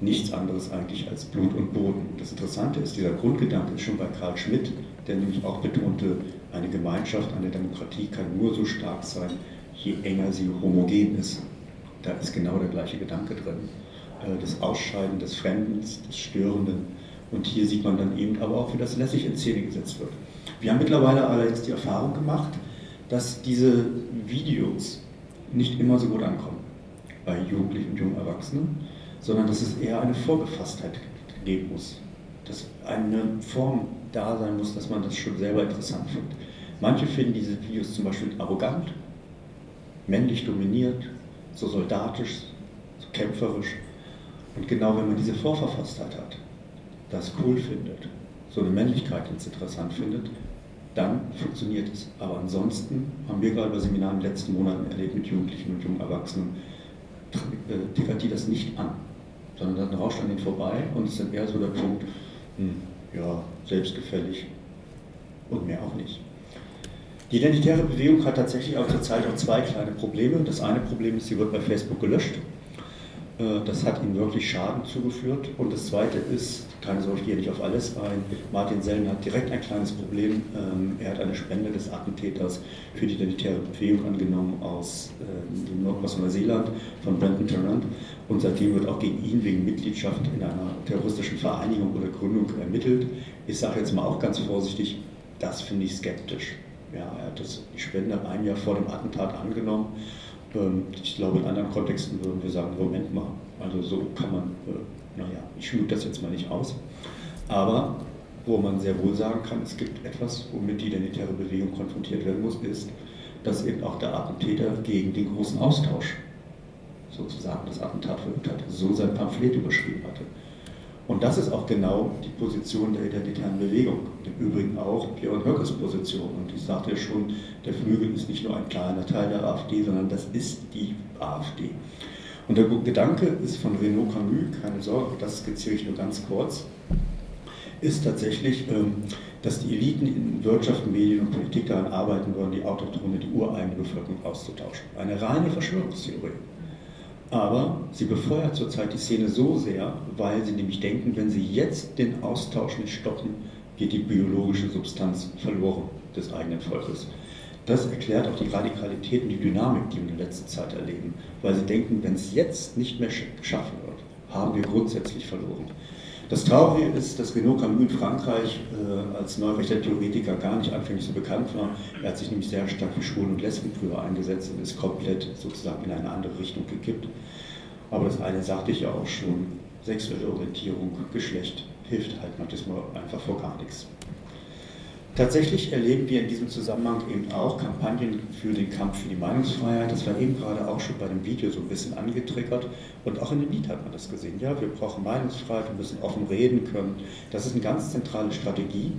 nichts anderes eigentlich als Blut und Boden. Das Interessante ist, dieser Grundgedanke ist schon bei Karl Schmidt, der nämlich auch betonte, eine Gemeinschaft, eine Demokratie kann nur so stark sein, je enger sie homogen ist. Da ist genau der gleiche Gedanke drin. Äh, das Ausscheiden des Fremden, des Störenden. Und hier sieht man dann eben aber auch, wie das lässig in Szene gesetzt wird. Wir haben mittlerweile allerdings die Erfahrung gemacht, dass diese Videos nicht immer so gut ankommen bei Jugendlichen und jungen Erwachsenen sondern dass es eher eine Vorgefasstheit geben muss. Dass eine Form da sein muss, dass man das schon selber interessant findet. Manche finden diese Videos zum Beispiel arrogant, männlich dominiert, so soldatisch, so kämpferisch. Und genau wenn man diese Vorverfasstheit hat, das cool findet, so eine Männlichkeit jetzt interessant findet, dann funktioniert es. Aber ansonsten haben wir gerade bei Seminaren in den letzten Monaten erlebt mit Jugendlichen und jungen Erwachsenen, äh, tickert die das nicht an sondern dann rauscht an ihnen vorbei und es ist dann eher so der Punkt, hm, ja, selbstgefällig und mehr auch nicht. Die identitäre Bewegung hat tatsächlich auch zurzeit auch zwei kleine Probleme. Das eine Problem ist, sie wird bei Facebook gelöscht. Äh, das hat ihnen wirklich Schaden zugeführt. Und das Zweite ist, keine Sorge, ich gehe nicht auf alles ein, Martin Sellen hat direkt ein kleines Problem. Ähm, er hat eine Spende des Attentäters für die identitäre Bewegung angenommen aus, äh, aus Neuseeland von Brenton Tarrant. Und seitdem wird auch gegen ihn wegen Mitgliedschaft in einer terroristischen Vereinigung oder Gründung ermittelt. Ich sage jetzt mal auch ganz vorsichtig, das finde ich skeptisch. Ja, er hat das, die Spende ein Jahr vor dem Attentat angenommen ich glaube, in anderen Kontexten würden wir sagen, Moment mal, also so kann man, äh, naja, ich schmück das jetzt mal nicht aus. Aber wo man sehr wohl sagen kann, es gibt etwas, womit die identitäre Bewegung konfrontiert werden muss, ist, dass eben auch der Attentäter gegen den großen Austausch sozusagen das Attentat verübt hat, so sein Pamphlet überschrieben hatte. Und das ist auch genau die Position der identitären Bewegung. Im Übrigen auch Björn Höckes Position. Und ich sagte ja schon, der Flügel ist nicht nur ein kleiner Teil der AfD, sondern das ist die AfD. Und der Gedanke ist von Renaud Camus, keine Sorge, das skizziere ich nur ganz kurz, ist tatsächlich, ähm, dass die Eliten in Wirtschaft, Medien und Politik daran arbeiten wollen, die autochtone, die ureigene Bevölkerung auszutauschen. Eine reine Verschwörungstheorie. Aber sie befeuert zurzeit die Szene so sehr, weil sie nämlich denken, wenn sie jetzt den Austausch nicht stoppen, geht die biologische Substanz verloren des eigenen Volkes. Das erklärt auch die Radikalität und die Dynamik, die wir in letzter Zeit erleben, weil sie denken, wenn es jetzt nicht mehr geschaffen wird, haben wir grundsätzlich verloren. Das Traurige ist, dass Renaud Camus in Frankreich äh, als neurechter Theoretiker gar nicht anfänglich so bekannt war. Er hat sich nämlich sehr stark für Schwulen und Lesben früher eingesetzt und ist komplett sozusagen in eine andere Richtung gekippt. Aber das eine sagte ich ja auch schon, sexuelle Orientierung, Geschlecht hilft halt manchmal einfach vor gar nichts. Tatsächlich erleben wir in diesem Zusammenhang eben auch Kampagnen für den Kampf für die Meinungsfreiheit. Das war eben gerade auch schon bei dem Video so ein bisschen angetriggert. Und auch in dem Lied hat man das gesehen. Ja, wir brauchen Meinungsfreiheit, wir müssen offen reden können. Das ist eine ganz zentrale Strategie,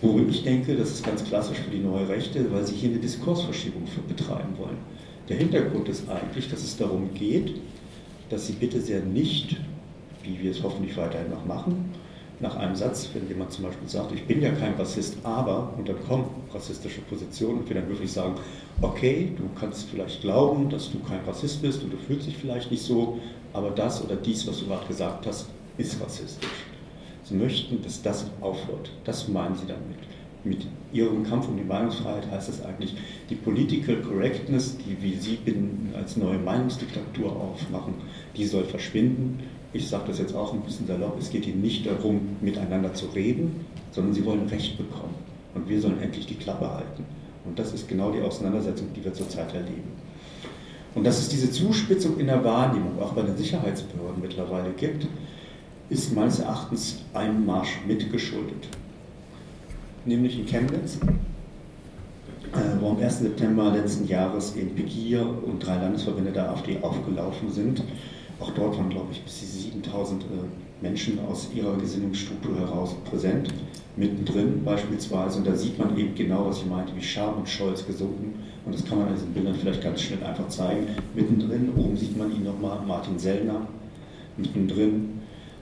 worüber ich denke, das ist ganz klassisch für die neue Rechte, weil sie hier eine Diskursverschiebung betreiben wollen. Der Hintergrund ist eigentlich, dass es darum geht, dass sie bitte sehr nicht, wie wir es hoffentlich weiterhin noch machen, nach einem Satz, wenn jemand zum Beispiel sagt, ich bin ja kein Rassist, aber, und dann kommen rassistische Positionen und wir dann wirklich sagen, okay, du kannst vielleicht glauben, dass du kein Rassist bist und du fühlst dich vielleicht nicht so, aber das oder dies, was du gerade gesagt hast, ist rassistisch. Sie möchten, dass das aufhört. Das meinen sie damit. Mit ihrem Kampf um die Meinungsfreiheit heißt es eigentlich, die Political Correctness, die wie Sie als neue Meinungsdiktatur aufmachen, die soll verschwinden ich sage das jetzt auch ein bisschen salopp, es geht ihnen nicht darum, miteinander zu reden, sondern sie wollen Recht bekommen. Und wir sollen endlich die Klappe halten. Und das ist genau die Auseinandersetzung, die wir zurzeit erleben. Und dass es diese Zuspitzung in der Wahrnehmung auch bei den Sicherheitsbehörden mittlerweile gibt, ist meines Erachtens einem Marsch mitgeschuldet. Nämlich in Chemnitz, äh, wo am 1. September letzten Jahres in Pegida und drei Landesverbände der AfD aufgelaufen sind auch dort waren, glaube ich, bis zu 7000 äh, Menschen aus ihrer Gesinnungsstruktur heraus präsent, mittendrin beispielsweise. Und da sieht man eben genau, was ich meinte, wie Scham und Scholz gesunken. Und das kann man an diesen Bildern vielleicht ganz schnell einfach zeigen. Mittendrin, oben sieht man ihn nochmal, Martin Sellner. Mittendrin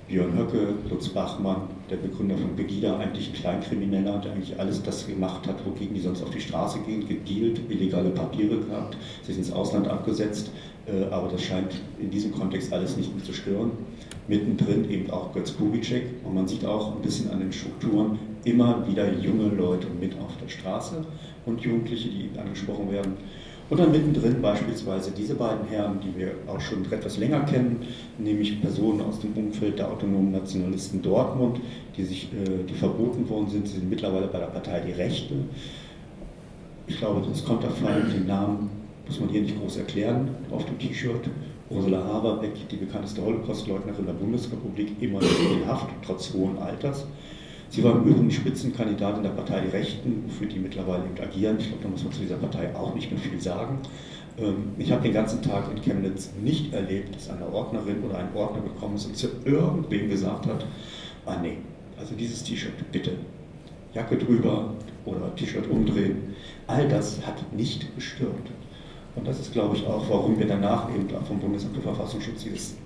Björn Höcke, Lutz Bachmann, der Begründer von Begida, eigentlich ein Kleinkrimineller, der eigentlich alles das gemacht hat, wogegen die sonst auf die Straße gehen, gedealt, illegale Papiere gehabt, sich ins Ausland abgesetzt, aber das scheint in diesem Kontext alles nicht mehr zu stören. Mittendrin eben auch Götz Kubitschek und man sieht auch ein bisschen an den Strukturen immer wieder junge Leute mit auf der Straße und Jugendliche, die angesprochen werden. Und dann mittendrin beispielsweise diese beiden Herren, die wir auch schon etwas länger kennen, nämlich Personen aus dem Umfeld der autonomen Nationalisten Dortmund, die, sich, äh, die verboten worden sind. Sie sind mittlerweile bei der Partei Die Rechte. Ich glaube, das kommt fallen den Namen muss man hier nicht groß erklären, auf dem T-Shirt. Ursula Haberbeck, die bekannteste Holocaustleugnerin der Bundesrepublik, immer noch in Haft, trotz hohen Alters. Sie war im Übrigen Spitzenkandidatin der Partei Die Rechten, für die mittlerweile eben agieren. Ich glaube, da muss man zu dieser Partei auch nicht mehr viel sagen. Ähm, ich habe den ganzen Tag in Chemnitz nicht erlebt, dass eine Ordnerin oder ein Ordner gekommen ist und zu irgendwem gesagt hat, ah nee, also dieses T-Shirt, bitte, Jacke drüber oder T-Shirt umdrehen. All das hat nicht gestört. Und das ist, glaube ich, auch, warum wir danach eben vom Bundesamt für Verfassungsschutz dieses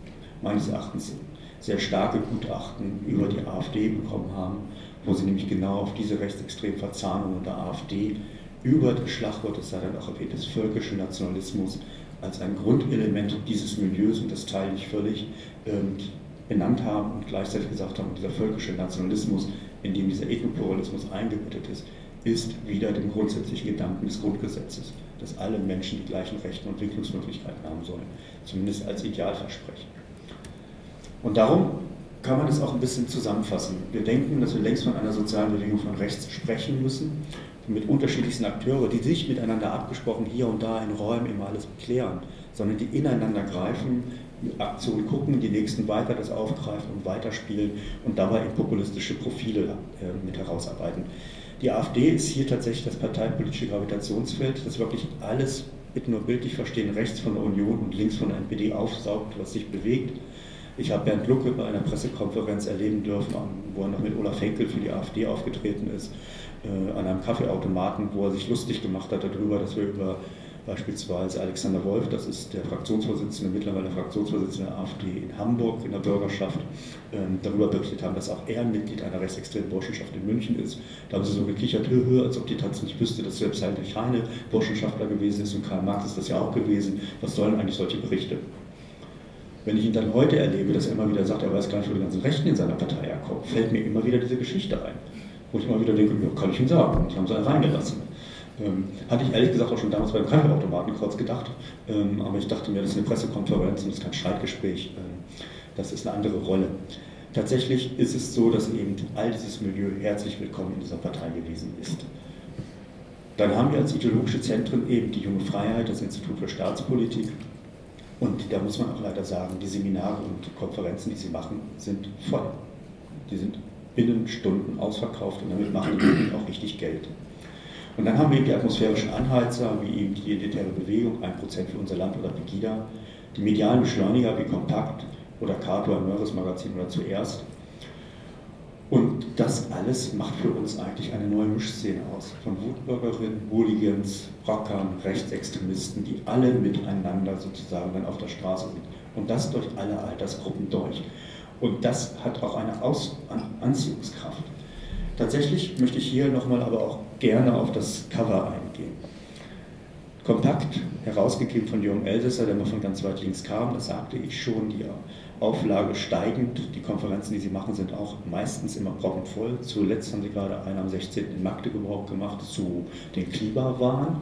meines Erachtens sehr starke Gutachten über die AfD bekommen haben, wo sie nämlich genau auf diese rechtsextremen Verzahnungen der AfD über das Schlagwort, das sei dann auch erwähnt, des völkischen Nationalismus als ein Grundelement dieses Milieus, und das teile ich völlig, ähm, benannt haben und gleichzeitig gesagt haben, dieser völkische Nationalismus, in dem dieser Ethnopluralismus eingebettet ist, ist wieder dem grundsätzlichen Gedanken des Grundgesetzes, dass alle Menschen die gleichen Rechte und Entwicklungsmöglichkeiten haben sollen, zumindest als Idealversprechen. Und darum kann man es auch ein bisschen zusammenfassen. Wir denken, dass wir längst von einer sozialen Bewegung von rechts sprechen müssen, mit unterschiedlichsten Akteuren, die sich miteinander abgesprochen hier und da in Räumen immer alles klären, sondern die ineinander greifen, mit Aktionen gucken, die nächsten weiter das aufgreifen und weiterspielen und dabei in populistische Profile äh, mit herausarbeiten. Die AfD ist hier tatsächlich das parteipolitische Gravitationsfeld, das wirklich alles, bitte nur bildlich verstehen, rechts von der Union und links von der NPD aufsaugt, was sich bewegt. Ich habe Bernd Lucke bei einer Pressekonferenz erleben dürfen, wo er noch mit Olaf Henkel für die AfD aufgetreten ist, äh, an einem Kaffeeautomaten, wo er sich lustig gemacht hat darüber, dass wir über Beispielsweise Alexander Wolf, das ist der Fraktionsvorsitzende, mittlerweile Fraktionsvorsitzende der AfD in Hamburg in der Bürgerschaft, ähm, darüber berichtet haben, dass auch er Mitglied einer rechtsextremen Burschenschaft in München ist. Da haben sie so gekichert, hö, hö, als ob die tatsächlich wüsste, dass selbst Heinrich Heine Burschenschaftler gewesen ist und Karl Marx ist das ja auch gewesen. Was sollen eigentlich solche Berichte? Wenn ich ihn dann heute erlebe, dass er immer wieder sagt, er weiß gar nicht, wo die ganzen Rechten in seiner Partei herkommen, fällt mir immer wieder diese Geschichte ein. Wo ich immer wieder denke, ja, kann ich ihm sagen. Und die haben sie reingelassen. Ähm, hatte ich ehrlich gesagt auch schon damals beim Kaffeeautomaten kurz gedacht, ähm, aber ich dachte mir, das ist eine Pressekonferenz und das ist kein Streitgespräch, ähm, das ist eine andere Rolle. Tatsächlich ist es so, dass eben all dieses Milieu herzlich willkommen in dieser Partei gewesen ist. Dann haben wir als ideologische Zentren eben die Junge Freiheit, das Institut für Staatspolitik. Und da muss man auch leider sagen, die Seminare und Konferenzen, die sie machen, sind voll. Die sind binnen Stunden ausverkauft und damit machen die auch richtig Geld. Und dann haben wir eben die atmosphärischen Anheizer, wie eben die elitäre Bewegung, 1% für unser Land oder Pegida, die medialen Beschleuniger wie Kompakt oder Kato, ein neues Magazin oder zuerst. Und das alles macht für uns eigentlich eine neue Mischszene aus. Von Wutbürgerinnen, Hooligans, Rockern, Rechtsextremisten, die alle miteinander sozusagen dann auf der Straße sind. Und das durch alle Altersgruppen durch. Und das hat auch eine Aus Anziehungskraft. Tatsächlich möchte ich hier nochmal aber auch gerne auf das Cover eingehen. Kompakt, herausgegeben von Jürgen Elsässer, der mal von ganz weit links kam, das sagte ich schon, die Auflage steigend. Die Konferenzen, die sie machen, sind auch meistens immer proppenvoll. Zuletzt haben sie gerade eine am 16. in Magdeburg gemacht zu den Klimawahn.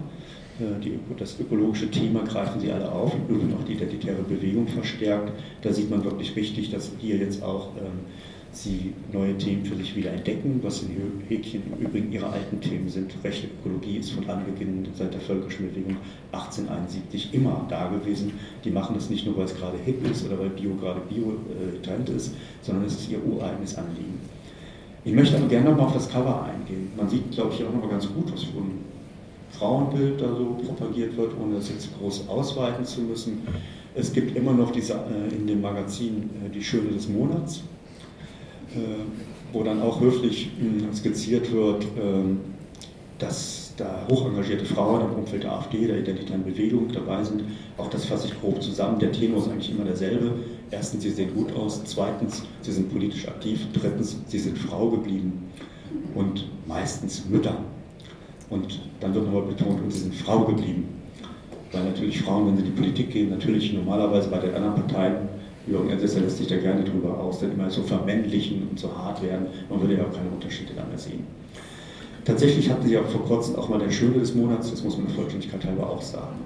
Äh, die, das ökologische Thema greifen sie alle auf, im Übrigen auch die identitäre Bewegung verstärkt. Da sieht man wirklich richtig, dass hier jetzt auch ähm, sie neue Themen für sich wieder entdecken, was in Häkchen im Übrigen ihre alten Themen sind. Rechte Ökologie ist von Anbeginn seit der völkischen Bewegung 1871 immer da gewesen. Die machen das nicht nur, weil es gerade hip ist oder weil Bio gerade Bio-Trend äh, ist, sondern es ist ihr ureigenes Anliegen. Ich möchte aber gerne nochmal auf das Cover eingehen. Man sieht, glaube ich, auch nochmal ganz gut, was für ein Frauenbild da so propagiert wird, ohne das jetzt groß ausweiten zu müssen. Es gibt immer noch diese, äh, in dem Magazin äh, die Schöne des Monats, wo dann auch höflich hm, skizziert wird, ähm, dass da hochengagierte Frauen im Umfeld der AfD, der identitären Bewegung dabei sind. Auch das fasse ich grob zusammen. Der Tenor ist eigentlich immer derselbe. Erstens, sie sehen gut aus. Zweitens, sie sind politisch aktiv. Drittens, sie sind Frau geblieben. Und meistens Mütter. Und dann wird nochmal betont, und sie sind Frau geblieben. Weil natürlich Frauen, wenn sie in die Politik gehen, natürlich normalerweise bei den anderen Parteien Jürgen Elsässer lässt sich da gerne drüber aus, denn immer so vermännlichen und so hart werden, man würde ja auch keine Unterschiede dann mehr sehen. Tatsächlich hatten sie auch vor kurzem auch mal den Schöne des Monats, das muss man der Vollständigkeit halber auch sagen.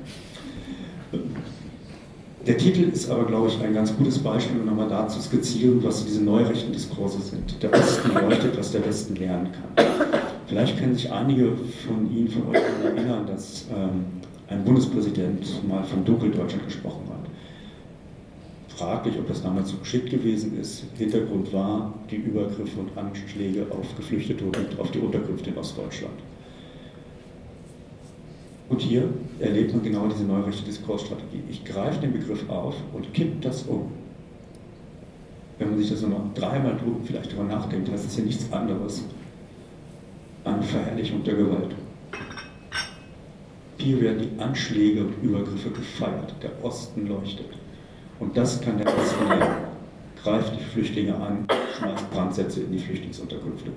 Der Titel ist aber, glaube ich, ein ganz gutes Beispiel, um nochmal dazu skizzieren, was diese neurechten Diskurse sind. Der Osten leuchtet, was der Westen lernen kann. Vielleicht können sich einige von Ihnen, von euch erinnern, dass ähm, ein Bundespräsident mal von Dunkeldeutschland gesprochen hat fraglich, ob das damals so geschickt gewesen ist. Hintergrund war die Übergriffe und Anschläge auf Geflüchtete und auf die Unterkünfte in Ostdeutschland. Und hier erlebt man genau diese neurechte Diskursstrategie. Ich greife den Begriff auf und kippe das um. Wenn man sich das nochmal dreimal vielleicht darüber nachdenkt, heißt es ja nichts anderes an Verherrlichung der Gewalt. Hier werden die Anschläge und Übergriffe gefeiert. Der Osten leuchtet. Und das kann der Osten lernen. Greift die Flüchtlinge an, schmeißt Brandsätze in die Flüchtlingsunterkünfte.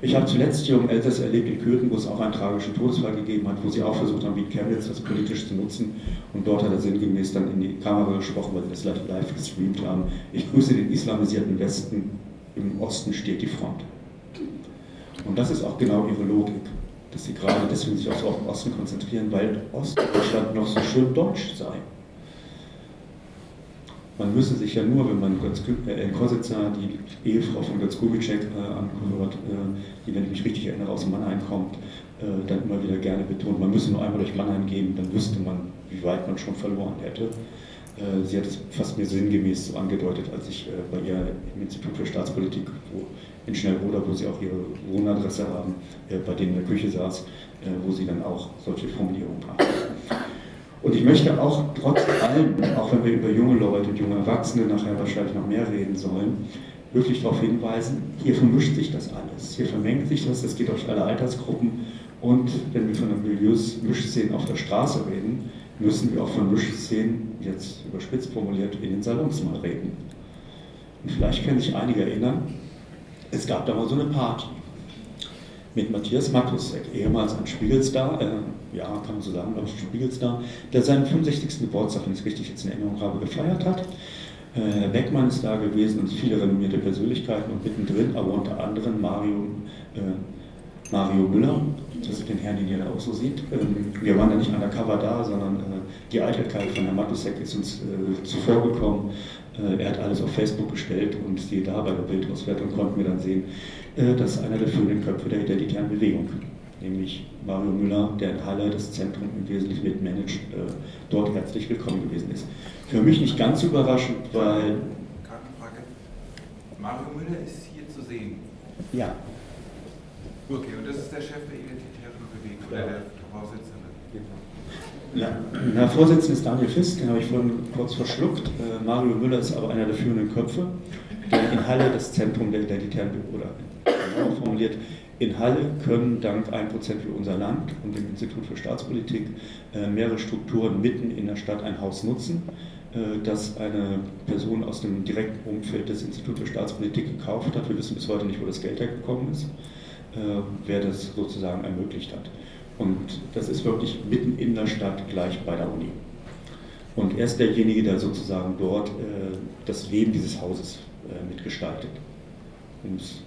Ich habe zuletzt hier um Elsass erlebt in Kürten, wo es auch einen tragischen Todesfall gegeben hat, wo sie auch versucht haben, wie Chemnitz das politisch zu nutzen. Und dort hat er sinngemäß dann in die Kamera gesprochen, weil sie das live gestreamt haben. Ich grüße den islamisierten Westen, im Osten steht die Front. Und das ist auch genau ihre Logik, dass sie gerade deswegen sich auch so auf den Osten konzentrieren, weil Ostdeutschland noch so schön deutsch sei. Man müsse sich ja nur, wenn man Götz äh, Kositzer, die Ehefrau von Götz Kubitschek äh, anhört, äh, die, wenn ich mich richtig erinnere, aus Mannheim kommt, äh, dann immer wieder gerne betont, man müsse nur einmal durch Mannheim gehen, dann wüsste man, wie weit man schon verloren hätte. Äh, sie hat es fast mir sinngemäß so angedeutet, als ich bei ihr im Institut für Staatspolitik, wo in Schnellroda, wo sie auch ihre Wohnadresse haben, bei denen in der Küche saß, wo sie dann auch solche Formulierungen brachte. Und ich möchte auch trotz allem, auch wenn wir über junge Leute und junge Erwachsene nachher wahrscheinlich noch mehr reden sollen, wirklich darauf hinweisen, hier vermischt sich das alles. Hier vermengt sich das, das geht durch alle Altersgruppen. Und wenn wir von den Milieus Mischszenen auf der Straße reden, müssen wir auch von Mischszenen, jetzt überspitzt formuliert, in den Salons mal reden. Und vielleicht können sich einige erinnern, es gab da mal so eine Party mit Matthias Matusek, ehemals ein Spiegelstar, äh, ja, kann man so sagen, glaube ich, Spiegelstar, der seinen 65. Geburtstag, wenn ich es richtig jetzt in Erinnerung habe, gefeiert hat. Herr äh, Beckmann ist da gewesen und viele renommierte Persönlichkeiten und mittendrin, aber unter anderem Mario, äh, Mario Müller, das ist den Herrn, den ihr da auch so seht. Ähm, wir waren da nicht undercover da, sondern äh, die Eitelkeit von Herrn Matusek ist uns äh, zuvor gekommen. Äh, er hat alles auf Facebook gestellt und siehe da bei der Bildauswertung konnten wir dann sehen, äh, dass einer der führenden Köpfe der identitären Bewegung, nämlich Mario Müller, der in Halle das Zentrum im Wesentlichen mitmanagt, äh, dort herzlich willkommen gewesen ist. Für mich nicht ganz überraschend, weil. Frage. Mario Müller ist hier zu sehen. Ja. Okay, und das ist der Chef der identitären Bewegung oder der Vorsitzende? Ja, der Vorsitzende ist Daniel Fisk, den habe ich vorhin kurz verschluckt. Äh, Mario Müller ist aber einer der führenden Köpfe, der in Halle das Zentrum der identitären oder genau formuliert, in Halle können dank 1% für unser Land und dem Institut für Staatspolitik äh, mehrere Strukturen mitten in der Stadt ein Haus nutzen, äh, das eine Person aus dem direkten Umfeld des Instituts für Staatspolitik gekauft hat. Wir wissen bis heute nicht, wo das Geld hergekommen ist, wer das sozusagen ermöglicht hat. Und das ist wirklich mitten in der Stadt, gleich bei der Uni. Und er ist derjenige, der sozusagen dort äh, das Leben dieses Hauses äh, mitgestaltet, um es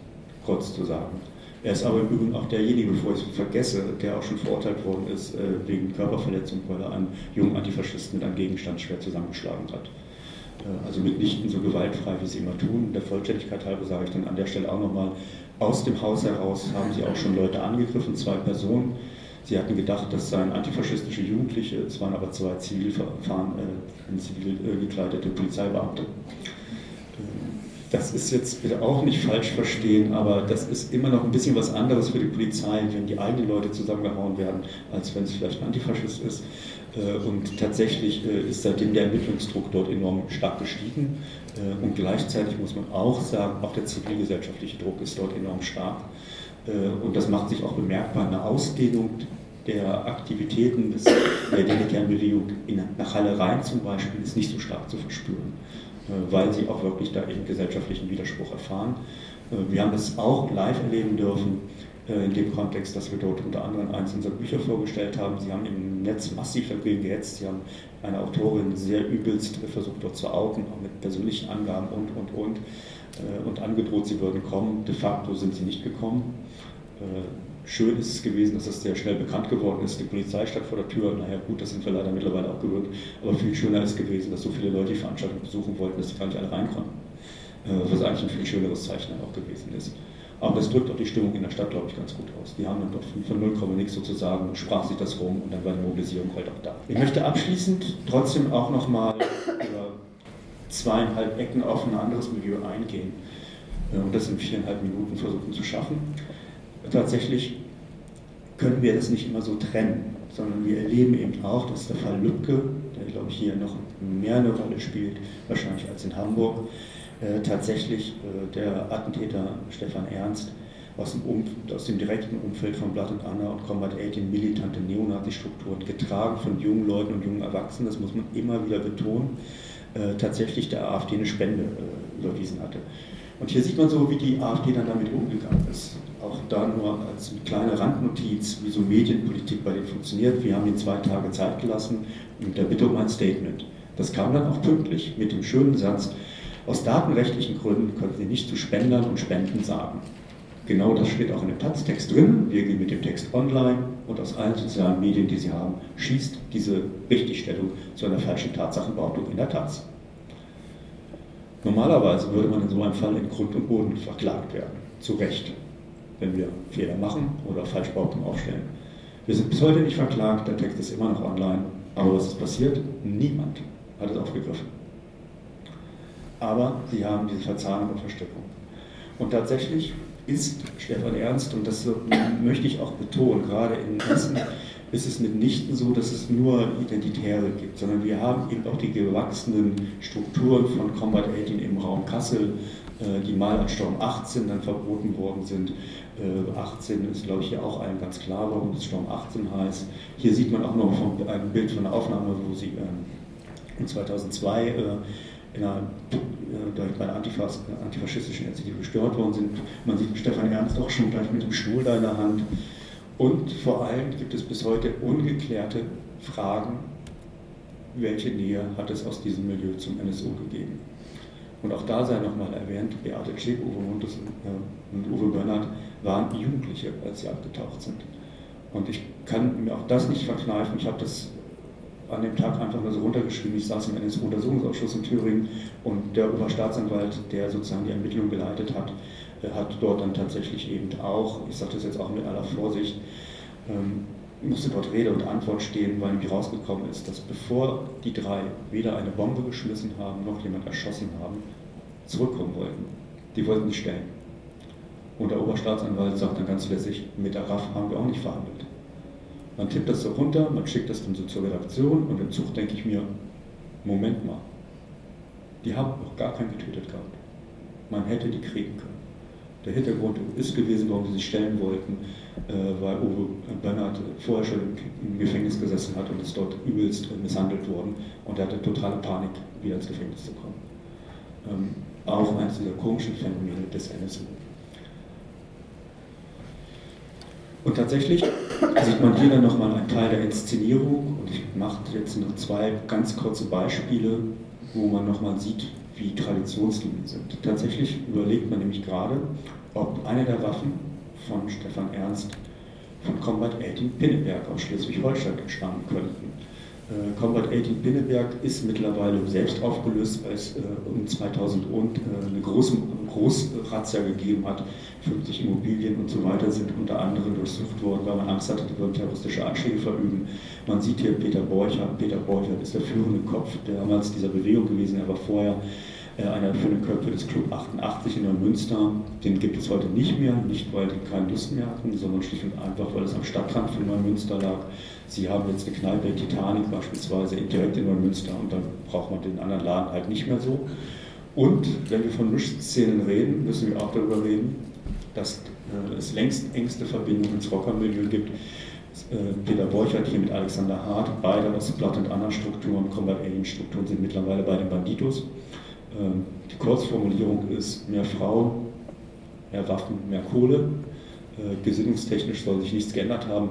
kurz zu sagen. Er ist aber im Übrigen auch derjenige, bevor ich es vergesse, der auch schon verurteilt worden ist äh, wegen Körperverletzung, weil er einen jungen Antifaschisten mit einem Gegenstand schwer zusammengeschlagen hat. Äh, also mitnichten so gewaltfrei, wie sie immer tun. Der Vollständigkeit halber sage ich dann an der Stelle auch nochmal, aus dem Haus heraus haben sie auch schon Leute angegriffen, zwei Personen, Sie hatten gedacht, das seien antifaschistische Jugendliche, es waren aber zwei Zivilverfahren, äh, zivil äh, gekleidete Polizeibeamte. Das ist jetzt bitte auch nicht falsch verstehen, aber das ist immer noch ein bisschen was anderes für die Polizei, wenn die eigenen Leute zusammengehauen werden, als wenn es vielleicht ein Antifaschist ist. Äh, und tatsächlich äh, ist seitdem der Ermittlungsdruck dort enorm stark gestiegen. Äh, und gleichzeitig muss man auch sagen, auch der zivilgesellschaftliche Druck ist dort enorm stark. Und das macht sich auch bemerkbar. Eine Ausdehnung der Aktivitäten des, der Delegiernbewegung nach Halle rein zum Beispiel ist nicht so stark zu verspüren, weil sie auch wirklich da eben gesellschaftlichen Widerspruch erfahren. Wir haben das auch live erleben dürfen in dem Kontext, dass wir dort unter anderem eins unserer Bücher vorgestellt haben. Sie haben im Netz massiv dagegen gehetzt. Sie haben eine Autorin sehr übelst versucht dort zu outen, auch mit persönlichen Angaben und, und, und äh, und angedroht, sie würden kommen. De facto sind sie nicht gekommen. Äh, schön ist es gewesen, dass das sehr schnell bekannt geworden ist. Die Polizei stand vor der Tür. Naja, gut, das sind wir leider mittlerweile auch gewöhnt. Aber viel schöner ist gewesen, dass so viele Leute die Veranstaltung besuchen wollten, dass sie gar nicht alle rein konnten. Äh, was eigentlich ein viel schöneres Zeichen auch gewesen ist. Aber das drückt auch die Stimmung in der Stadt, glaube ich, ganz gut aus. Die haben dann doch von 0, nichts sozusagen, sprach sich das rum und dann war die Mobilisierung halt auch da. Ich möchte abschließend trotzdem auch nochmal zweieinhalb Ecken auf ein anderes Milieu eingehen äh, und das in viereinhalb Minuten versuchen zu schaffen. Tatsächlich können wir das nicht immer so trennen, sondern wir erleben eben auch, dass der Fall Lübcke, der glaube ich hier noch mehr eine Rolle spielt, wahrscheinlich als in Hamburg, äh, tatsächlich äh, der Attentäter Stefan Ernst aus dem, aus dem, direkten Umfeld von Blood and Anna und Combat 18 militante Neonazi-Strukturen, getragen von jungen Leuten und jungen Erwachsenen, das muss man immer wieder betonen, tatsächlich der AfD eine Spende äh, überwiesen hatte. Und hier sieht man so, wie die AfD dann damit umgegangen ist. Auch da nur als kleine Randnotiz, wie so Medienpolitik bei denen funktioniert. Wir haben ihnen zwei Tage Zeit gelassen mit der Bitte um ein Statement. Das kam dann auch pünktlich mit dem schönen Satz, aus datenrechtlichen Gründen können Sie nicht zu Spendern und Spenden sagen. Genau das steht auch in dem Taz-Text drin. Wir gehen mit dem Text online und aus allen sozialen Medien, die Sie haben, schießt diese Richtigstellung zu einer falschen Tatsachenbehauptung in der Taz. Normalerweise würde man in so einem Fall in Grund und Boden verklagt werden, zu Recht, wenn wir Fehler machen oder Falschbauten aufstellen. Wir sind bis heute nicht verklagt, der Text ist immer noch online, aber was ist passiert? Niemand hat es aufgegriffen. Aber sie haben diese Verzahnung und Versteckung. Und tatsächlich ist Stefan Ernst, und das möchte ich auch betonen, gerade in Hessen ist es mitnichten so, dass es nur Identitäre gibt, sondern wir haben eben auch die gewachsenen Strukturen von Combat 18 im Raum Kassel, äh, die mal an Sturm 18 dann verboten worden sind. 18 äh, ist, glaube ich, hier auch allen ganz klar, warum es Sturm 18 heißt. Hier sieht man auch noch ein Bild von einer Aufnahme, wo sie ähm, 2002 in einer, bei einer antifaschistischen Initiative gestört worden sind. Man sieht Stefan Ernst auch schon gleich mit dem Stuhl da in der Hand. Und vor allem gibt es bis heute ungeklärte Fragen, welche Nähe hat es aus diesem Milieu zum NSU gegeben. Und auch da sei nochmal erwähnt, Beate Schick, Uwe Mundes äh, und Uwe Bernhard waren Jugendliche, als sie abgetaucht sind. Und ich kann mir auch das nicht verkneifen. Ich habe das an dem Tag einfach nur so runtergeschrieben. Ich saß im NSU-Untersuchungsausschuss in Thüringen und der Oberstaatsanwalt, der sozusagen die Ermittlung geleitet hat, hat dort dann tatsächlich eben auch, ich sage das jetzt auch mit aller Vorsicht, ähm, musste dort Rede und Antwort stehen, weil nämlich rausgekommen ist, dass bevor die drei weder eine Bombe geschmissen haben, noch jemand erschossen haben, zurückkommen wollten. Die wollten nicht stellen. Und der Oberstaatsanwalt sagt dann ganz lässig, mit der RAF haben wir auch nicht verhandelt. Man tippt das so runter, man schickt das dann so zur Redaktion und im Zug denke ich mir, Moment mal, die haben noch gar keinen getötet gehabt. Man hätte die kriegen können. Der Hintergrund ist gewesen, warum sie sich stellen wollten, äh, weil Uwe Bernhard vorher schon im Gefängnis gesessen hat und ist dort übelst misshandelt worden und er hatte totale Panik, wieder ins Gefängnis zu kommen. Ähm, auch eines dieser komischen Phänomene des NSU. Und tatsächlich sieht man hier dann nochmal einen Teil der Inszenierung und ich mache jetzt noch zwei ganz kurze Beispiele, wo man nochmal sieht, wie traditionsgemäß sind. Tatsächlich überlegt man nämlich gerade, ob eine der Waffen von Stefan Ernst von Combat 18 Pinneberg aus Schleswig-Holstein stammen könnten. Äh, Combat 18 Pinneberg ist mittlerweile selbst aufgelöst, weil es äh, um 2000 und äh, eine große Großrazzia gegeben hat. 50 Immobilien und so weiter sind unter anderem durchsucht worden, weil man Angst hatte, die würden terroristische Anschläge verüben. Man sieht hier Peter Borchert. Peter Borchert ist der führende Kopf damals dieser Bewegung gewesen. Er war vorher einer für den Köpfe des Club 88 in Neumünster. Den gibt es heute nicht mehr, nicht weil die keine Lust mehr hatten, sondern schlicht und einfach, weil es am Stadtrand von Neumünster lag. Sie haben jetzt eine Kneipe Titanic beispielsweise direkt in Neumünster und dann braucht man den anderen Laden halt nicht mehr so. Und wenn wir von Mischszenen reden, müssen wir auch darüber reden, dass äh, es längst engste Verbindungen ins Rockermilieu gibt. Äh, Peter Borchert hier mit Alexander Hart, beide aus Blood and Anna Strukturen, Combat Alien Strukturen sind mittlerweile bei den Banditos. Ähm, die Kurzformulierung ist mehr Frauen, mehr Waffen, mehr Kohle. Äh, gesinnungstechnisch soll sich nichts geändert haben,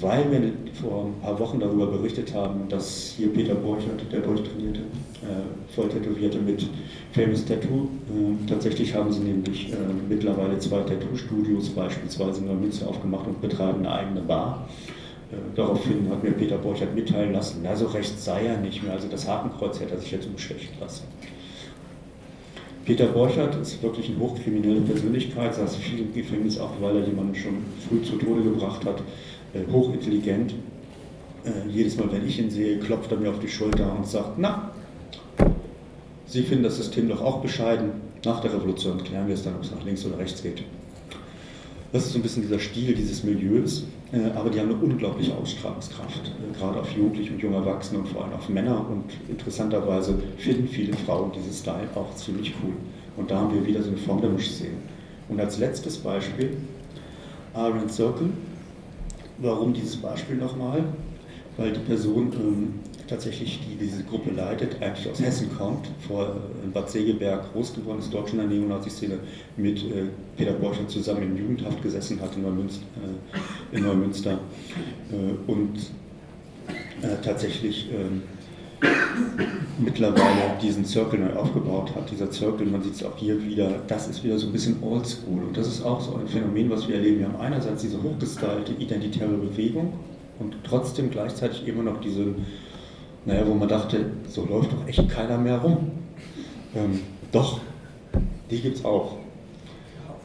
weil wir vor ein paar Wochen darüber berichtet haben, dass hier Peter Borchert, der durchtrainierte, äh, voll tätowierte mit Famous Tattoo, äh, tatsächlich haben sie nämlich mittlerweile zwei Tattoo-Studios beispielsweise in Neumünster aufgemacht und betreiben eine eigene Bar. Daraufhin hat mir Peter Borchert mitteilen lassen, na so recht sei er nicht mehr, also das Hakenkreuz hätte er sich jetzt umstechen lassen. Peter Borchert ist wirklich eine hochkriminelle Persönlichkeit, saß viel im Gefängnis, auch weil er jemanden schon früh zu Tode gebracht hat, äh, hochintelligent. Äh, jedes Mal, wenn ich ihn sehe, klopft er mir auf die Schulter und sagt, na, Sie finden das System doch auch bescheiden. Nach der Revolution klären wir es dann, ob es nach links oder rechts geht. Das ist so ein bisschen dieser Stil dieses Milieus, aber die haben eine unglaubliche Ausstrahlungskraft, äh, gerade auf Jugendliche und junge Erwachsene und vor allem auf Männer. Und interessanterweise finden viele Frauen dieses Style auch ziemlich cool. Und da haben wir wieder so eine Form der Mischszene. Und als letztes Beispiel, Iron Circle. Warum dieses Beispiel nochmal? Weil die Person ähm, tatsächlich, die diese Gruppe leitet, eigentlich aus Hessen kommt, vor äh, Bad Segeberg groß geworden ist, dort schon in der Neonazi-Szene mit äh, Peter Borcher zusammen in Jugendhaft gesessen hat in Neumünster, äh, in Neumünster und tatsächlich ähm, mittlerweile diesen Circle neu aufgebaut hat. Dieser Circle, man sieht es auch hier wieder, das ist wieder so ein bisschen oldschool. Und das ist auch so ein Phänomen, was wir erleben. Wir haben einerseits diese hochgestylte identitäre Bewegung und trotzdem gleichzeitig immer noch diese naja, wo man dachte, so läuft doch echt keiner mehr rum. Ähm, doch, die gibt es auch.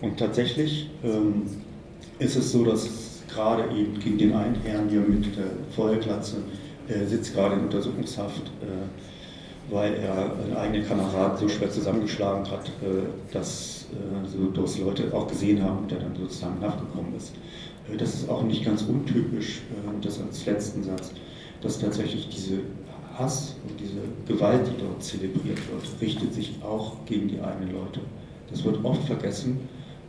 Und tatsächlich ähm, ist es so, dass gerade eben gegen den einen Herrn hier mit der Feuerklatze äh, sitzt gerade in Untersuchungshaft, äh, weil er einen eigenen Kameraden so schwer zusammengeschlagen hat, äh, dass äh, so dass Leute auch gesehen haben und der dann sozusagen nachgekommen ist. Äh, das ist auch nicht ganz untypisch, äh, das als letzten Satz, dass tatsächlich diese Hass und diese Gewalt, die dort zelebriert wird, richtet sich auch gegen die eigenen Leute. Das wird oft vergessen,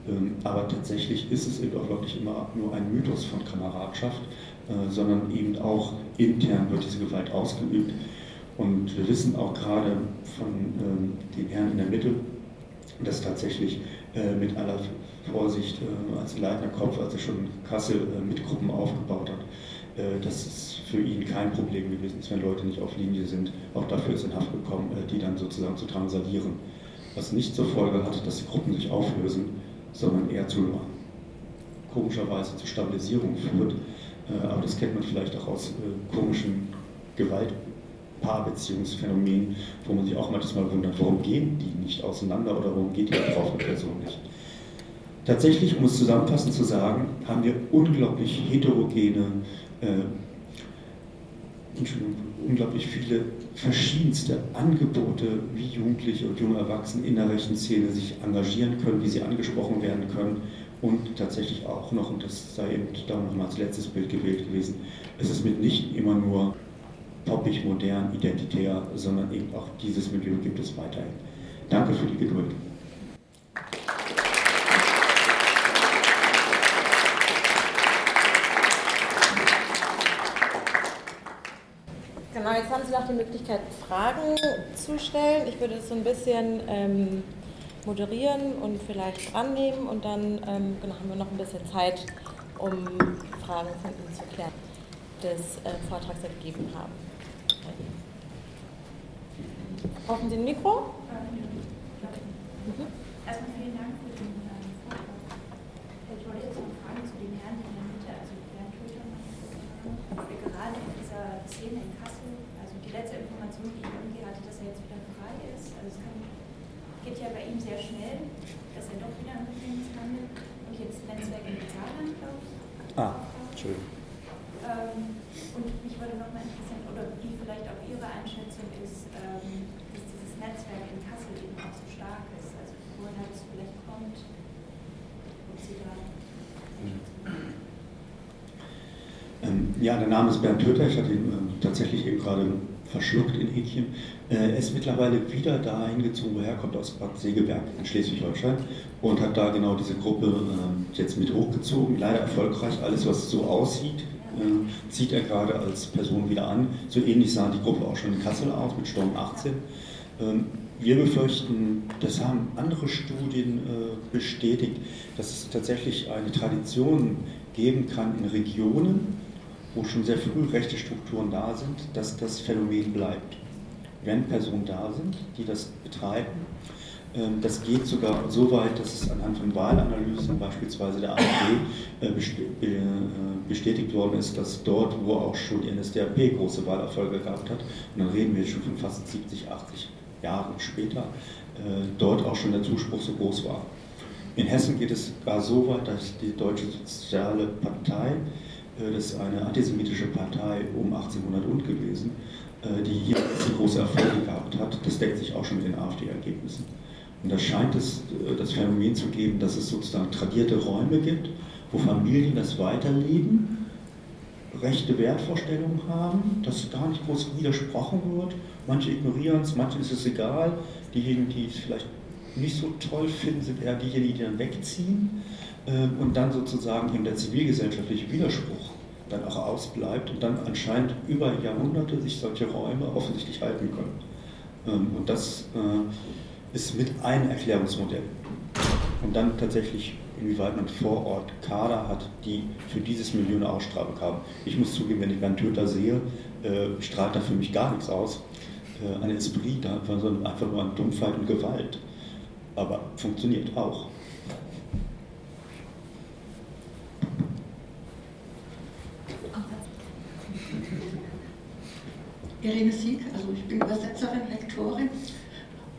ähm, aber tatsächlich ist es eben auch wirklich immer nur ein Mythos von Kameradschaft, äh, sondern eben auch intern wird diese Gewalt ausgeübt. Und wir wissen auch gerade von ähm, den Herren in der Mitte, dass tatsächlich äh, mit aller Vorsicht äh, als Leitner Kopf, als er schon Kassel mit Gruppen aufgebaut hat, dass es für ihn kein Problem gewesen ist, wenn Leute nicht auf Linie sind. Auch dafür ist in Haft gekommen, die dann sozusagen zu drangsalieren. Was nicht zur Folge hat, dass die Gruppen sich auflösen, sondern eher zu komischerweise zur Stabilisierung führt. Äh, aber das kennt man vielleicht auch aus äh, komischen Gewaltpaarbeziehungsphänomenen, wo man sich auch manchmal wundert, warum gehen die nicht auseinander oder warum geht die betroffene Person nicht. Tatsächlich, um es zusammenfassend zu sagen, haben wir unglaublich heterogene, äh, unglaublich viele verschiedenste Angebote, wie Jugendliche und junge Erwachsene in der rechten Szene sich engagieren können, wie sie angesprochen werden können und tatsächlich auch noch, und das sei eben da nochmal als letztes Bild gewählt gewesen, es ist mit immer nur poppig, modern, identitär, sondern eben auch dieses Milieu gibt es weiterhin. Danke für die Geduld. Sie noch die Möglichkeit, Fragen zu stellen. Ich würde es so ein bisschen ähm, moderieren und vielleicht drannehmen und dann ähm, genau, haben wir noch ein bisschen Zeit, um Fragen von Ihnen zu klären, des äh, Vortrags gegeben haben. Brauchen Sie ein Mikro? Mhm. Erstmal vielen Dank für den äh, Vortrag. Ich wollte jetzt noch fragen zu den Herrn in der Mitte, also Bernd Tötermann, gerade in dieser Szene in die ich irgendwie hatte, dass er jetzt wieder frei ist. Also es kann geht ja bei ihm sehr schnell, dass er doch wieder im Gefängnis landet und jetzt Netzwerk in Saarland, glaube ich. Ah, Entschuldigung. Ähm, und mich würde noch mal interessieren, oder wie vielleicht auch Ihre Einschätzung ist, ähm, dass dieses Netzwerk in Kassel eben auch so stark ist, also woher das vielleicht kommt, und Sie da. Ähm, ja, der Name ist Bernd Töter. Ich hatte ihn äh, tatsächlich eben gerade verschluckt in Häkchen. Äh, ist mittlerweile wieder dahin gezogen, woher kommt aus Bad Segeberg in Schleswig-Holstein und hat da genau diese Gruppe äh, jetzt mit hochgezogen. Leider erfolgreich. Alles, was so aussieht, äh, zieht er gerade als Person wieder an. So ähnlich sah die Gruppe auch schon in Kassel aus mit Sturm 18. Ähm, wir befürchten, das haben andere Studien bestätigt, dass es tatsächlich eine Tradition geben kann in Regionen, wo schon sehr früh rechte Strukturen da sind, dass das Phänomen bleibt. Wenn Personen da sind, die das betreiben, ähm, das geht sogar so weit, dass es anhand von Wahlanalysen, beispielsweise der AfD, äh, äh, bestätigt worden ist, dass dort, wo auch schon die NSDAP große Wahlerfolge gehabt hat, und dann reden wir schon von fast 70, 80 Jahren später, äh, dort auch schon der Zuspruch so groß war. In Hessen geht es gar so weit, dass die Deutsche Soziale Partei das ist eine antisemitische Partei um 1800 und gewesen, äh, die hier große Erfolge gehabt hat. Das deckt sich auch schon mit den AfD-Ergebnissen. Und da scheint es äh, das Phänomen zu geben, dass es sozusagen tradierte Räume gibt, wo Familien das weiterleben, rechte Wertvorstellungen haben, dass gar nicht groß widersprochen wird. Manche ignorieren es, manchen ist es egal. Diejenigen, die es vielleicht nicht so toll finden, sind eher diejenigen, die dann wegziehen. Ähm, und dann sozusagen eben der zivilgesellschaftliche Widerspruch dann auch ausbleibt und dann anscheinend über Jahrhunderte sich solche Räume offensichtlich halten können. Ähm, und das äh, ist mit ein Erklärungsmodell. Und dann tatsächlich, inwieweit man vor Ort Kader hat, die für dieses Milieu eine Ausstrahlung haben. Ich muss zugeben, wenn ich Bernd Töter sehe, äh, strahlt da für mich gar nichts aus. Äh, eine Esprit, sondern einfach nur an Dumpfheit und Gewalt. Aber funktioniert auch. Irene Sieg, also ich bin Übersetzerin, Lektorin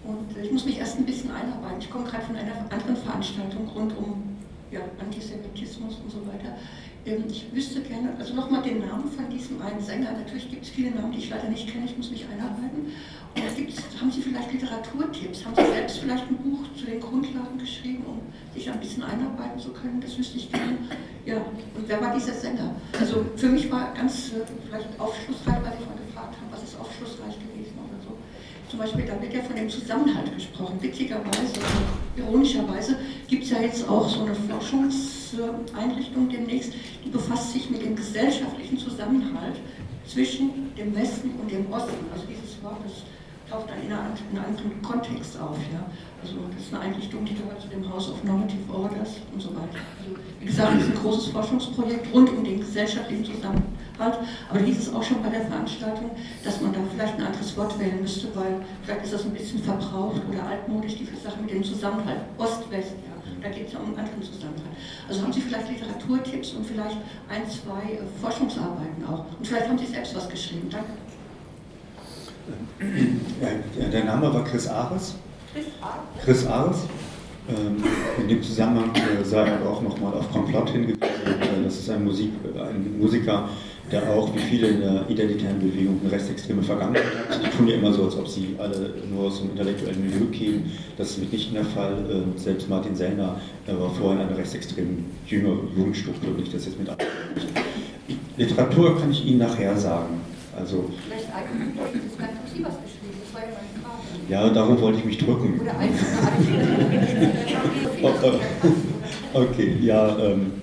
Und ich muss mich erst ein bisschen einarbeiten. Ich komme gerade von einer anderen Veranstaltung rund um ja, Antisemitismus und so weiter. Ähm, ich wüsste gerne, also nochmal den Namen von diesem einen Sänger. Natürlich gibt es viele Namen, die ich leider nicht kenne, ich muss mich einarbeiten. Und gibt's, haben Sie vielleicht Literaturtipps? Haben Sie selbst vielleicht ein Buch zu den Grundlagen geschrieben, um sich ein bisschen einarbeiten zu können? Das wüsste ich gerne. Ja, und wer war dieser Sänger? Also für mich war ganz äh, vielleicht aufschlussreich, weil ist aufschlussreich gewesen oder so. Zum Beispiel, da wird ja von dem Zusammenhalt gesprochen. Witzigerweise, ironischerweise gibt es ja jetzt auch so eine Forschungseinrichtung demnächst, die befasst sich mit dem gesellschaftlichen Zusammenhalt zwischen dem Westen und dem Osten. Also dieses Wort, das taucht dann in, einem anderen Kontext auf. Ja? Also das ist eine Einrichtung, die gehört zu dem House of Normative Orders und so weiter. Also, wie gesagt, es ist ein großes Forschungsprojekt rund um den gesellschaftlichen Zusammenhalt. Aber hieß es auch schon bei der Veranstaltung, dass man da vielleicht ein anderes Wort wählen müsste, weil vielleicht ist das ein bisschen verbraucht oder altmodisch, die Sache mit dem Zusammenhalt Ost-West. Ja? Da geht es ja um einen anderen Zusammenhalt. Also haben Sie vielleicht Literaturtipps und vielleicht ein, zwei äh, Forschungsarbeiten auch. Und vielleicht haben Sie selbst was geschrieben. Danke. Ja, der Name war Chris Ares. Chris Ares. Ähm, in dem Zusammenhang äh, sei er auch nochmal auf Komplott hingewiesen. Äh, das ist ein, Musik, ein Musiker, der auch wie viele in der identitären Bewegung eine rechtsextreme Vergangenheit hat. Die tun ja immer so, als ob sie alle nur aus dem intellektuellen Milieu kämen. Das ist mitnichten der Fall. Ähm, selbst Martin Sellner war vorher in einer rechtsextremen Jugendstruktur, wenn ich das jetzt mit Literatur kann ich Ihnen nachher sagen. Also, Vielleicht eigentlich haben Sie was geschrieben, das war ja meine Frage. Ja, darum wollte ich mich drücken. Oder Okay, ja. Ähm,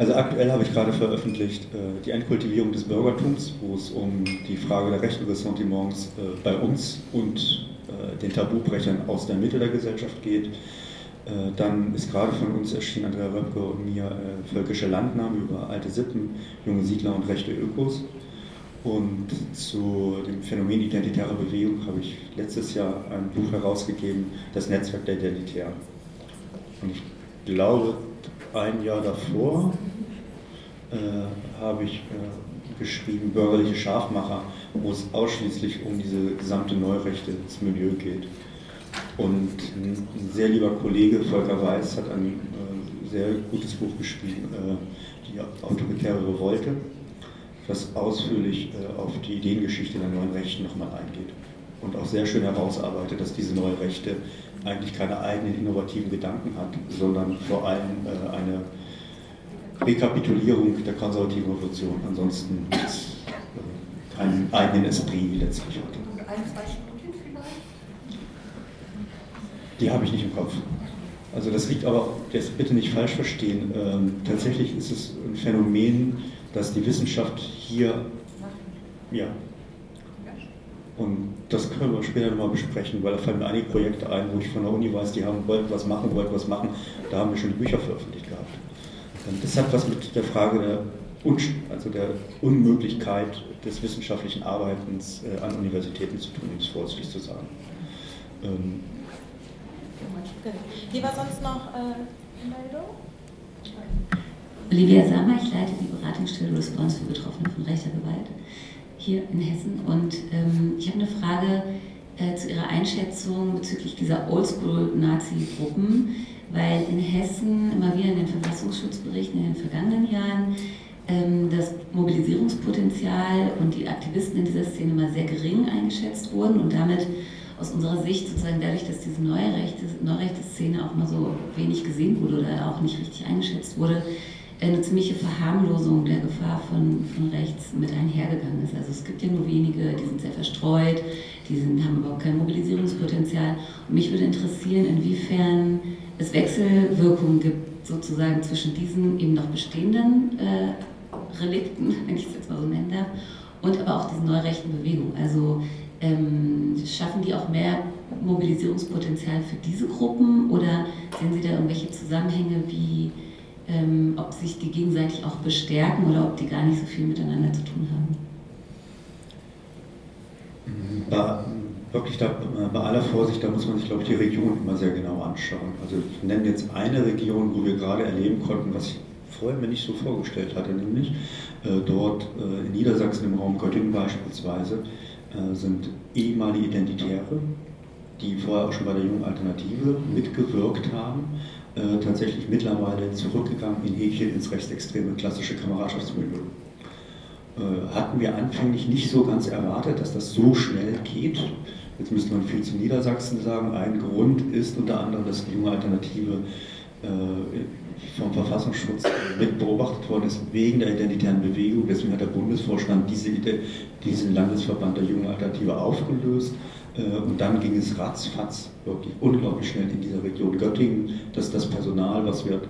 also aktuell habe ich gerade veröffentlicht äh, die Entkultivierung des Bürgertums, wo es um die Frage der rechten Ressentiments äh, bei uns und äh, den Tabubrechern aus der Mitte der Gesellschaft geht. Äh, dann ist gerade von uns erschienen, Andrea Röpke und mir, äh, Völkische Landnahmen über alte Sippen, junge Siedler und rechte Ökos. Und zu dem Phänomen identitärer Bewegung habe ich letztes Jahr ein Buch herausgegeben, das Netzwerk der Identitären. Und ich glaube, ein Jahr davor äh, habe ich äh, geschrieben Bürgerliche Schafmacher, wo es ausschließlich um diese gesamte Neurechte des Milieu geht. Und ein, sehr lieber Kollege Volker Weiß hat ein äh, sehr gutes Buch geschrieben, äh, die autoritäre Revolte das ausführlich äh, auf die Ideengeschichte der neuen Rechten nochmal eingeht und auch sehr schön herausarbeitet, dass diese neue Rechte eigentlich keine eigenen innovativen Gedanken hat, sondern vor allem eine Rekapitulierung der konservativen Revolution, ansonsten nichts, äh, keinen eigenen Esprit letztlich hat. Die habe ich nicht im Kopf. Also das liegt aber, jetzt bitte nicht falsch verstehen, ähm, tatsächlich ist es ein Phänomen, dass die Wissenschaft hier, ja, und das können wir später nochmal besprechen, weil da fallen mir einige Projekte ein, wo ich von der Uni weiß, die haben wollten was machen, wollten was machen, da haben wir schon die Bücher veröffentlicht gehabt. Und das hat was mit der Frage der, also der Unmöglichkeit des wissenschaftlichen Arbeitens äh, an Universitäten zu tun, um es vorsichtig zu sagen. Ähm, Wie war sonst noch äh, Meldung? Olivia Sammer, ich leite die Beratungsstelle Response für Betroffene von rechter Gewalt hier in Hessen. Und ähm, ich habe eine Frage äh, zu Ihrer Einschätzung bezüglich dieser Oldschool-Nazi-Gruppen, weil in Hessen immer wieder in den Verfassungsschutzberichten in den vergangenen Jahren ähm, das Mobilisierungspotenzial und die Aktivisten in dieser Szene immer sehr gering eingeschätzt wurden und damit aus unserer Sicht sozusagen dadurch, dass diese neue rechte, neurechte Szene auch mal so wenig gesehen wurde oder auch nicht richtig eingeschätzt wurde, eine ziemliche Verharmlosung der Gefahr von, von rechts mit einhergegangen ist. Also es gibt ja nur wenige, die sind sehr verstreut, die sind, haben überhaupt kein Mobilisierungspotenzial. Und mich würde interessieren, inwiefern es Wechselwirkungen gibt, sozusagen zwischen diesen eben noch bestehenden äh, Relikten, wenn ich es jetzt mal so nennen darf, und aber auch diesen neurechten Bewegungen. Also ähm, schaffen die auch mehr Mobilisierungspotenzial für diese Gruppen oder sehen Sie da irgendwelche Zusammenhänge wie ähm, ob sich die gegenseitig auch bestärken oder ob die gar nicht so viel miteinander zu tun haben. Wirklich da, bei aller Vorsicht, da muss man sich, glaube ich, die Region immer sehr genau anschauen. Also ich nenne jetzt eine Region, wo wir gerade erleben konnten, was ich vorher mir nicht so vorgestellt hatte, nämlich äh, dort äh, in Niedersachsen im Raum Göttingen beispielsweise äh, sind ehemalige Identitäre die vorher auch schon bei der Jungen Alternative mitgewirkt haben, äh, tatsächlich mittlerweile zurückgegangen in Häkchen ins rechtsextreme klassische Kameradschaftsmilieu. Äh, hatten wir anfänglich nicht so ganz erwartet, dass das so schnell geht. Jetzt müsste man viel zu Niedersachsen sagen. Ein Grund ist unter anderem, dass die junge Alternative äh, vom Verfassungsschutz mit beobachtet worden ist wegen der identitären Bewegung. Deswegen hat der Bundesvorstand diese, diesen Landesverband der jungen Alternative aufgelöst. Äh, und dann ging es ratzfatz wirklich unglaublich schnell in dieser Region Göttingen, dass das Personal, was wir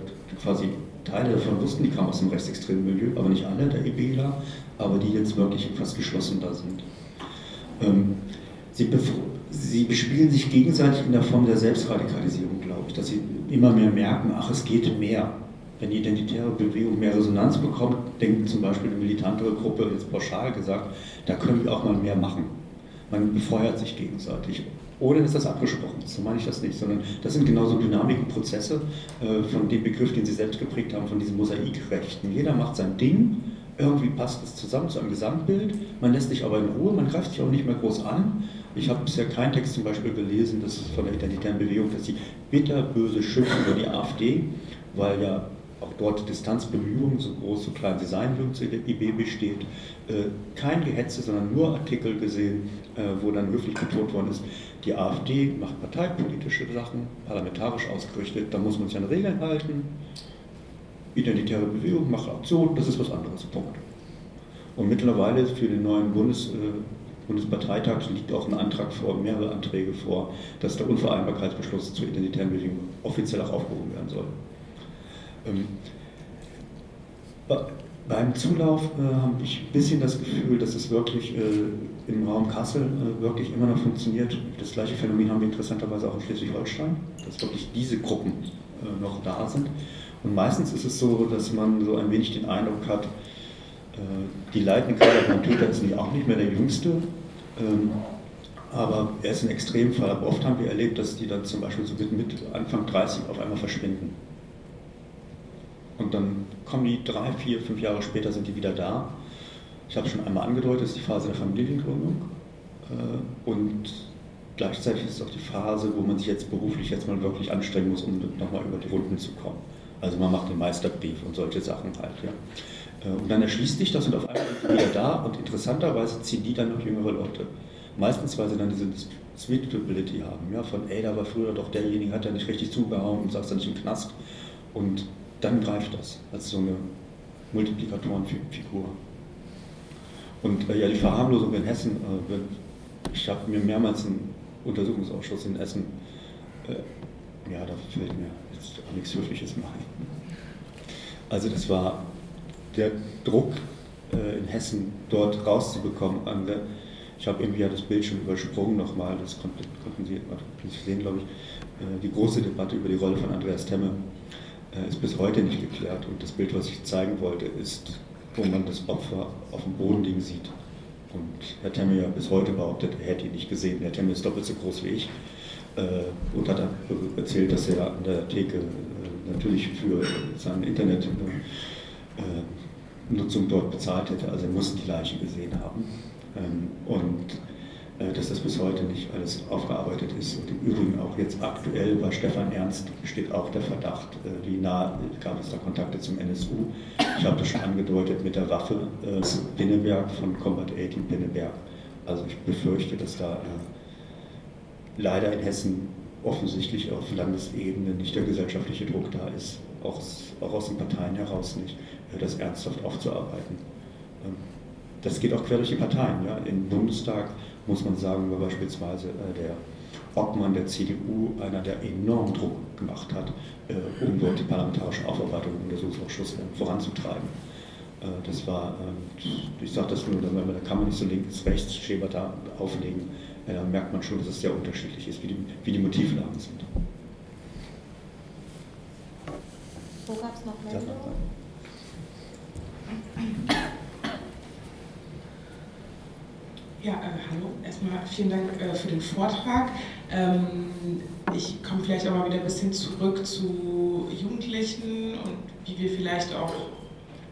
quasi Teile davon wussten, die kamen aus dem rechtsextremen Milieu, aber nicht alle der EBLA, aber die jetzt wirklich fast geschlossen da sind. Sie, sie bespielen sich gegenseitig in der Form der Selbstradikalisierung, glaube ich, dass sie immer mehr merken, ach, es geht mehr. Wenn die identitäre Bewegung mehr Resonanz bekommt, denkt zum Beispiel eine militantere Gruppe, jetzt pauschal gesagt, da können wir auch mal mehr machen. Man befeuert sich gegenseitig ohne dass das abgesprochen ist. So meine ich das nicht, sondern das sind genauso Dynamiken, Prozesse äh, von dem Begriff, den Sie selbst geprägt haben, von diesen Mosaikrechten. Jeder macht sein Ding, irgendwie passt es zusammen zu einem Gesamtbild, man lässt sich aber in Ruhe, man greift sich auch nicht mehr groß an. Ich habe bisher keinen Text zum Beispiel gelesen, das von der identitären Bewegung, dass sie bitterböse schimpfen über die AfD, weil ja auch dort Distanzbemühungen, so groß, so klein sie sein mögen, zur IB besteht. Äh, kein Gehetze, sondern nur Artikel gesehen, äh, wo dann höflich betont worden ist, die AfD macht parteipolitische Sachen, parlamentarisch ausgerichtet, da muss man sich an Regeln halten. Identitäre Bewegung macht Aktion, das ist was anderes. Punkt. Und mittlerweile für den neuen Bundes, Bundesparteitag liegt auch ein Antrag vor, mehrere Anträge vor, dass der Unvereinbarkeitsbeschluss zur identitären Bewegung offiziell auch aufgehoben werden soll. Ähm, beim Zulauf äh, habe ich ein bisschen das Gefühl, dass es wirklich äh, im Raum Kassel äh, wirklich immer noch funktioniert. Das gleiche Phänomen haben wir interessanterweise auch in Schleswig-Holstein, dass wirklich diese Gruppen äh, noch da sind. Und meistens ist es so, dass man so ein wenig den Eindruck hat, die leitende Kader von Twitter ist nicht, auch nicht mehr der Jüngste, ähm, aber er ist ein Extremfall. Aber oft haben wir erlebt, dass die dann zum Beispiel so mit Anfang 30 auf einmal verschwinden. Und dann kommen die drei, vier, fünf Jahre später sind die wieder da. Ich habe schon einmal angedeutet, das ist die Phase der Familiengründung. Äh, und gleichzeitig ist es auch die Phase, wo man sich jetzt beruflich jetzt mal wirklich anstrengen muss, um nochmal über die Runden zu kommen. Also man macht den Meisterbrief und solche Sachen halt. Ja. Äh, und dann erschließt sich das und auf einmal sind wieder da und interessanterweise ziehen die dann noch jüngere Leute. Meistens, weil sie dann diese Suitability haben, ja, von ey, da war früher doch derjenige, hat ja nicht richtig zugehauen und saß dann nicht im Knast. Und dann greift das als so eine Multiplikatorenfigur. Und äh, ja, die Verharmlosung in Hessen, äh, ich habe mir mehrmals einen Untersuchungsausschuss in Essen, äh, ja, da fällt mir jetzt auch nichts Höfliches mehr ein. Also das war der Druck äh, in Hessen dort rauszubekommen. ich habe irgendwie ja das Bild schon übersprungen nochmal, das konnten, konnten Sie sehen, glaube ich, äh, die große Debatte über die Rolle von Andreas Temme äh, ist bis heute nicht geklärt. Und das Bild, was ich zeigen wollte, ist, wo man das Opfer auf dem Boden liegen sieht. Und Herr Temme ja bis heute behauptet, er hätte ihn nicht gesehen. Herr Temme ist doppelt so groß wie ich äh, und hat erzählt, dass er an der Theke natürlich für seine Internetnutzung dort bezahlt hätte. Also er muss die Leiche gesehen haben. Ähm, und äh, dass das bis heute nicht alles aufgearbeitet ist. Und im Übrigen auch jetzt aktuell bei Stefan Ernst besteht auch der Verdacht, äh, wie nah gab es da Kontakte zum NSU. Ich habe das schon angedeutet mit der Waffe äh, Pinneberg von Combat 18 Pinneberg. Also ich befürchte, dass da äh, leider in Hessen offensichtlich auf Landesebene nicht der gesellschaftliche Druck da ist, auch, auch aus den Parteien heraus nicht, äh, das ernsthaft aufzuarbeiten. Ähm, das geht auch quer durch die Parteien. Ja. Im Bundestag muss man sagen, war beispielsweise äh, der Obmann der CDU einer, der enorm Druck gemacht hat, äh, um dort die parlamentarische Aufarbeitung im Untersuchungsausschuss voranzutreiben. Das war, äh, ich sage das nur, da kann man nicht so links, rechts Schema da auflegen, da merkt man schon, dass es sehr unterschiedlich ist, wie die, wie die Motivlagen sind. Wo gab es noch Meldungen? Ja, äh, hallo. Erstmal vielen Dank äh, für den Vortrag. Ähm, ich komme vielleicht auch mal wieder ein bisschen zurück zu Jugendlichen und wie wir vielleicht auch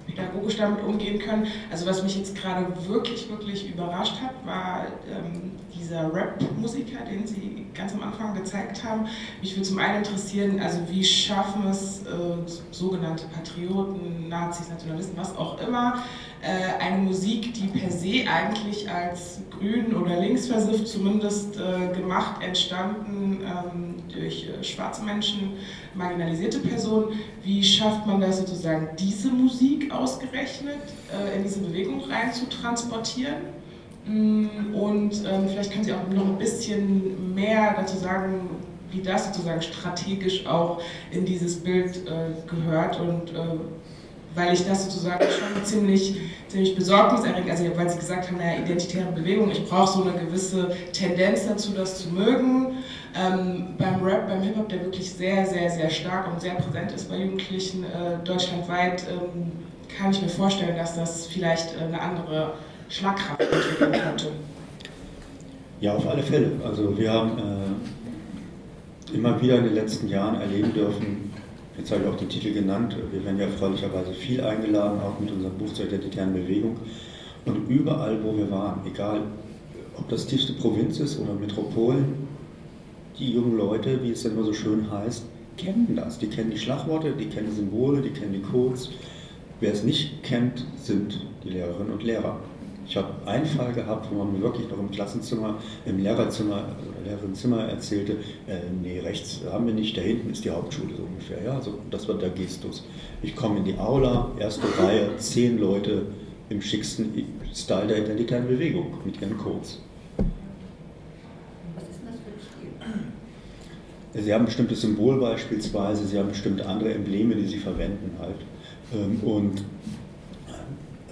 pädagogisch damit umgehen können. Also was mich jetzt gerade wirklich, wirklich überrascht hat, war ähm, dieser Rap-Musiker, den Sie ganz am Anfang gezeigt haben. Mich würde zum einen interessieren, also wie schaffen es äh, sogenannte Patrioten, Nazis, Nationalisten, was auch immer, äh, eine Musik, die per se eigentlich als grün oder linksversifft zumindest äh, gemacht, entstanden ähm, durch äh, schwarze Menschen, marginalisierte Personen. Wie schafft man das sozusagen, diese Musik ausgerechnet äh, in diese Bewegung rein zu transportieren? Mm, und ähm, vielleicht können Sie auch noch ein bisschen mehr dazu sagen, wie das sozusagen strategisch auch in dieses Bild äh, gehört und äh, weil ich das sozusagen schon ziemlich, ziemlich besorgniserregend, also weil Sie gesagt haben, naja, identitäre Bewegung, ich brauche so eine gewisse Tendenz dazu, das zu mögen. Ähm, beim Rap, beim Hip-Hop, der wirklich sehr, sehr, sehr stark und sehr präsent ist bei Jugendlichen äh, deutschlandweit, ähm, kann ich mir vorstellen, dass das vielleicht äh, eine andere Schlagkraft entwickeln könnte. Ja, auf alle Fälle. Also wir haben äh, immer wieder in den letzten Jahren erleben dürfen, Jetzt habe ich auch den Titel genannt. Wir werden ja freundlicherweise viel eingeladen, auch mit unserem Buch zur identitären Bewegung. Und überall, wo wir waren, egal ob das tiefste Provinz ist oder Metropolen, die jungen Leute, wie es dann immer so schön heißt, kennen das. Die kennen die Schlagworte, die kennen die Symbole, die kennen die Codes. Wer es nicht kennt, sind die Lehrerinnen und Lehrer. Ich habe einen Fall gehabt, wo man mir wirklich noch im Klassenzimmer, im Lehrerzimmer oder Lehrerinnenzimmer erzählte, äh, nee, rechts haben wir nicht, da hinten ist die Hauptschule so ungefähr. Ja, also das war der Gestus. Ich komme in die Aula, erste Reihe, zehn Leute im schicksten Style der identitären Bewegung mit ihren Codes. Was ist denn das für ein Stil? Sie haben ein bestimmtes Symbol beispielsweise, Sie haben bestimmte andere Embleme, die Sie verwenden halt. Ähm, und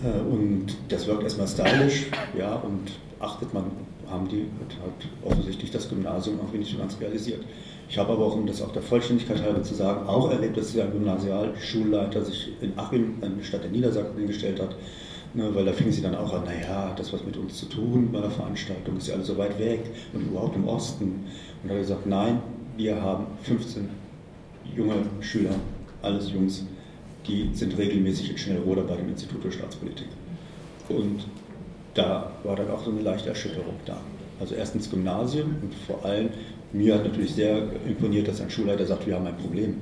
und das wirkt erstmal stylisch, ja, und achtet man, haben die hat offensichtlich das Gymnasium auch so ganz realisiert. Ich habe aber auch, um das auch der Vollständigkeit halber zu sagen, auch erlebt, dass der Gymnasialschulleiter sich in Achim, in der Stadt der Niedersachsen, hingestellt hat, ne, weil da fing sie dann auch an, naja, das was mit uns zu tun bei der Veranstaltung, ist ja alles so weit weg und überhaupt im Osten. Und da hat er gesagt, nein, wir haben 15 junge Schüler, alles Jungs, die sind regelmäßig in Schnellroder bei dem Institut für Staatspolitik. Und da war dann auch so eine leichte Erschütterung da. Also erstens Gymnasium und vor allem, mir hat natürlich sehr imponiert, dass ein Schulleiter sagt, wir haben ein Problem.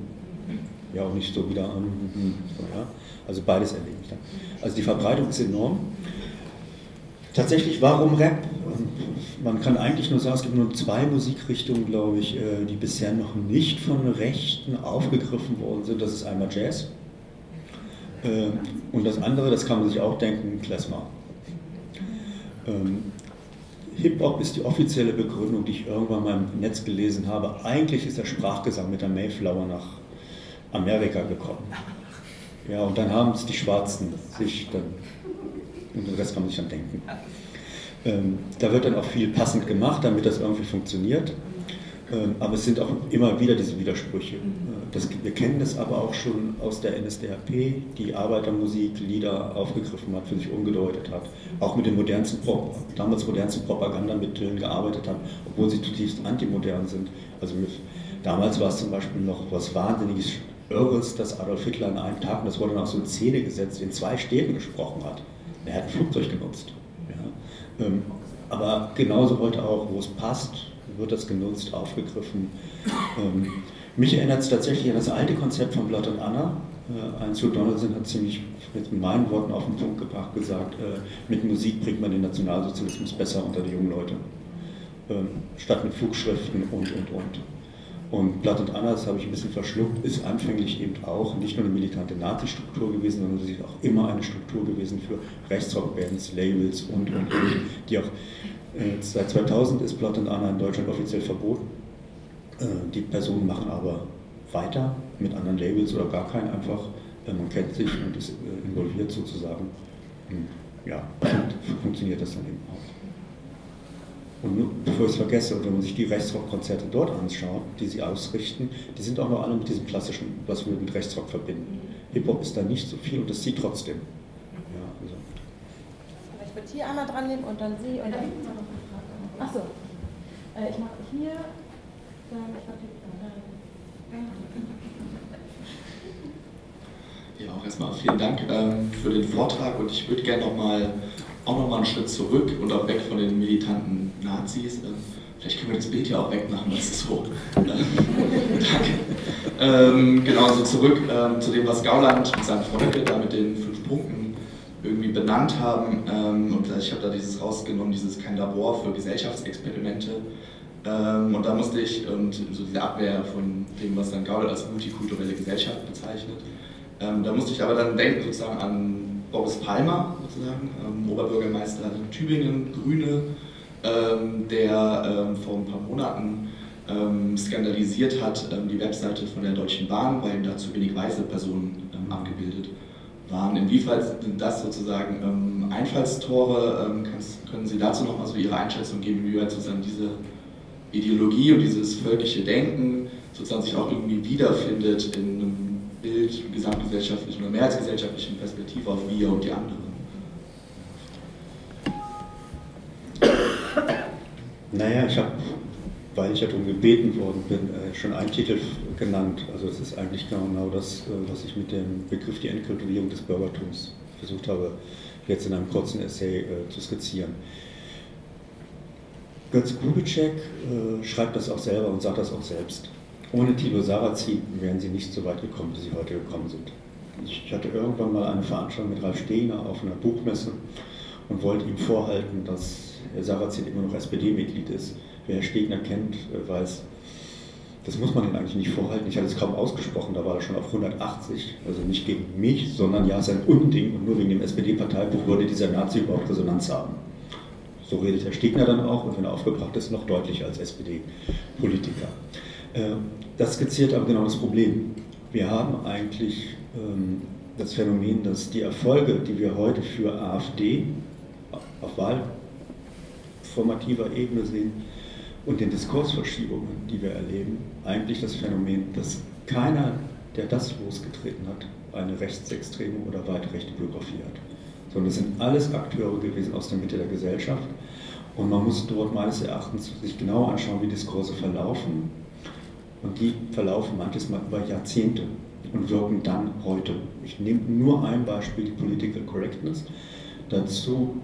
Ja, auch nicht so wieder, ja. also beides erlebe ich dann. Also die Verbreitung ist enorm. Tatsächlich, warum Rap? Man kann eigentlich nur sagen, es gibt nur zwei Musikrichtungen, glaube ich, äh, die bisher noch nicht von Rechten aufgegriffen worden sind. Das ist einmal Jazz und das andere, das kann man sich auch denken, Klezmer. Ähm, Hip-Hop ist die offizielle Begründung, die ich irgendwann mal im Netz gelesen habe. Eigentlich ist der Sprachgesang mit der Mayflower nach Amerika gekommen. Ja, und dann haben es die Schwarzen sich dann, und den Rest kann man sich dann denken. Ähm, da wird dann auch viel passend gemacht, damit das irgendwie funktioniert. Ähm, aber es sind auch immer wieder diese Widersprüche. Das, wir kennen das aber auch schon aus der NSDAP, die Arbeitermusik Lieder aufgegriffen hat, für sich umgedeutet hat, auch mit den modernsten, damals modernsten Propagandamitteln gearbeitet hat, obwohl sie zutiefst antimodern sind. Also mit, damals war es zum Beispiel noch was Wahnsinniges Irres, dass Adolf Hitler an einem Tag, und das wurde dann auch so in Szene gesetzt, in zwei Städten gesprochen hat. Er hat ein Flugzeug genutzt. Ja. Ähm, aber genauso heute auch, wo es passt, wird das genutzt, aufgegriffen. Ähm, mich erinnert es tatsächlich an das alte Konzept von Blood und Anna. Äh, Heinz Donaldson hat ziemlich mit meinen Worten auf den Punkt gebracht gesagt, äh, mit Musik bringt man den Nationalsozialismus besser unter die jungen Leute. Ähm, statt mit Flugschriften und, und, und. Und Blatt und Anna, das habe ich ein bisschen verschluckt, ist anfänglich eben auch nicht nur eine militante Nazi-Struktur gewesen, sondern sie ist auch immer eine Struktur gewesen für Rechtsrockbands, Labels und, und, und, die auch äh, seit 2000 ist Plot and Anna in Deutschland offiziell verboten. Äh, die Personen machen aber weiter mit anderen Labels oder gar keinen einfach. Äh, man kennt sich und ist involviert sozusagen. Hm, ja, funktioniert das dann eben auch. Und nur, bevor ich es vergesse, wenn man sich die Rechtsrock-Konzerte dort anschaut, die sie ausrichten, die sind auch noch alle mit diesem klassischen, was wir mit Rechtsrock verbinden. Hip-Hop ist da nicht so viel und das zieht trotzdem. Ja, also. Ich würde hier einmal dran nehmen und dann Sie und dann. Achso. Äh, ich mache hier, dann ich mache Ja, auch erstmal vielen Dank ähm, für den Vortrag und ich würde gerne noch mal, auch noch mal einen Schritt zurück und auch weg von den militanten Nazis. Ähm, vielleicht können wir das Bild ja auch wegmachen, das ist so. Danke. Ähm, genau, so zurück ähm, zu dem, was Gauland und seine Freunde da mit den fünf Punkten irgendwie benannt haben. Ähm, und ich habe da dieses rausgenommen, dieses kein Labor für Gesellschaftsexperimente. Ähm, und da musste ich, und so diese Abwehr von dem, was dann Gauland als multikulturelle Gesellschaft bezeichnet, ähm, da musste ich aber dann denken sozusagen an Boris Palmer, sozusagen, ähm, Oberbürgermeister in Tübingen, Grüne, ähm, der ähm, vor ein paar Monaten ähm, skandalisiert hat, ähm, die Webseite von der Deutschen Bahn, weil da zu wenig weiße Personen abgebildet waren. Inwiefern sind das sozusagen Einfallstore? Kannst, können Sie dazu noch mal so Ihre Einschätzung geben, wie weit sozusagen diese Ideologie und dieses völkische Denken sozusagen sich auch irgendwie wiederfindet in einem Bild gesamtgesellschaftlichen oder mehrheitsgesellschaftlichen Perspektive auf wir und die anderen? Naja, ich habe, weil ich ja darum gebeten worden bin, äh, schon einen Titel genannt. Also es ist eigentlich genau das, äh, was ich mit dem Begriff die Entkulturierung des Bürgertums versucht habe, jetzt in einem kurzen Essay äh, zu skizzieren. Götz Kubitschek schreibt das auch selber und sagt das auch selbst. Ohne Tilo Sarrazin wären sie nicht so weit gekommen, wie sie heute gekommen sind. Ich hatte irgendwann mal eine Veranstaltung mit Ralf Stehner auf einer Buchmesse und wollte ihm vorhalten, dass Herr Sarrazin immer noch SPD-Mitglied ist. Wer Herr Stegner kennt, äh, weiß, das muss man ihm eigentlich nicht vorhalten. Ich hatte es kaum ausgesprochen, da war er schon auf 180. Also nicht gegen mich, sondern ja, sein Unding. Und nur wegen dem SPD-Parteibuch würde dieser Nazi überhaupt Resonanz haben. So redet Herr Stegner dann auch und wenn er aufgebracht ist, noch deutlicher als SPD-Politiker. Ähm, das skizziert aber genau das Problem. Wir haben eigentlich ähm, das Phänomen, dass die Erfolge, die wir heute für AfD auf wahlformativer Ebene sehen und den Diskursverschiebungen, die wir erleben, eigentlich das Phänomen, dass keiner, der das losgetreten hat, eine rechtsextreme oder weit rechte Biografie hat. Sondern es sind alles Akteure gewesen aus der Mitte der Gesellschaft. Und man muss dort meines Erachtens sich genau anschauen, wie Diskurse verlaufen und die verlaufen manches Mal über Jahrzehnte und wirken dann heute. Ich nehme nur ein Beispiel, die Political Correctness. Dazu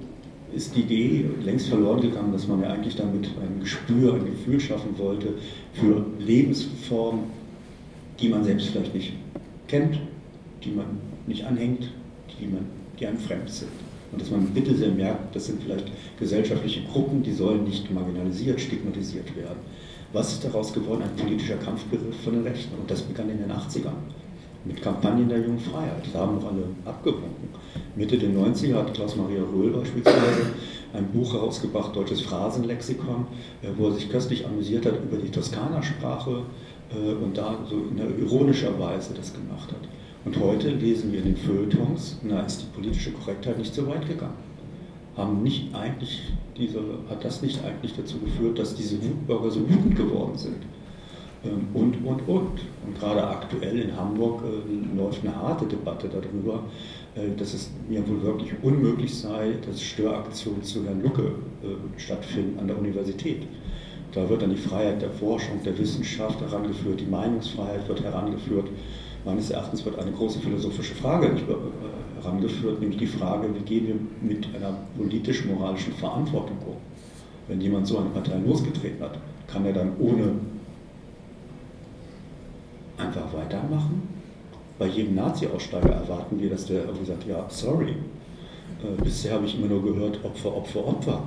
ist die Idee längst verloren gegangen, dass man ja eigentlich damit ein Gespür, ein Gefühl schaffen wollte für Lebensformen, die man selbst vielleicht nicht kennt, die man nicht anhängt, die, man, die einem fremd sind. Und dass man bitte sehr merkt, das sind vielleicht gesellschaftliche Gruppen, die sollen nicht marginalisiert, stigmatisiert werden. Was ist daraus geworden? Ein politischer Kampfbegriff von den Rechten. Und das begann in den 80ern mit Kampagnen der Jungen Freiheit. Da haben noch alle abgewunken. Mitte der 90er hat Klaus-Maria Röhl beispielsweise ein Buch herausgebracht, Deutsches Phrasenlexikon, äh, wo er sich köstlich amüsiert hat über die Toskanersprache äh, und da so in einer ironischer Weise das gemacht hat. Und heute lesen wir in den Feuilletons, na, ist die politische Korrektheit nicht so weit gegangen. Haben nicht eigentlich diese, hat das nicht eigentlich dazu geführt, dass diese Wutbürger so wütend geworden sind? Ähm, und, und, und. Und gerade aktuell in Hamburg äh, läuft eine harte Debatte darüber, äh, dass es mir wohl wirklich unmöglich sei, dass Störaktionen zu Herrn Lucke äh, stattfinden an der Universität. Da wird dann die Freiheit der Forschung, der Wissenschaft herangeführt, die Meinungsfreiheit wird herangeführt. Meines Erachtens wird eine große philosophische Frage äh, herangeführt, nämlich die Frage, wie gehen wir mit einer politisch-moralischen Verantwortung um? Wenn jemand so eine Partei losgetreten hat, kann er dann ohne einfach weitermachen? Bei jedem Nazi-Aussteiger erwarten wir, dass der irgendwie sagt, ja, sorry. Äh, bisher habe ich immer nur gehört, Opfer, Opfer, Opfer.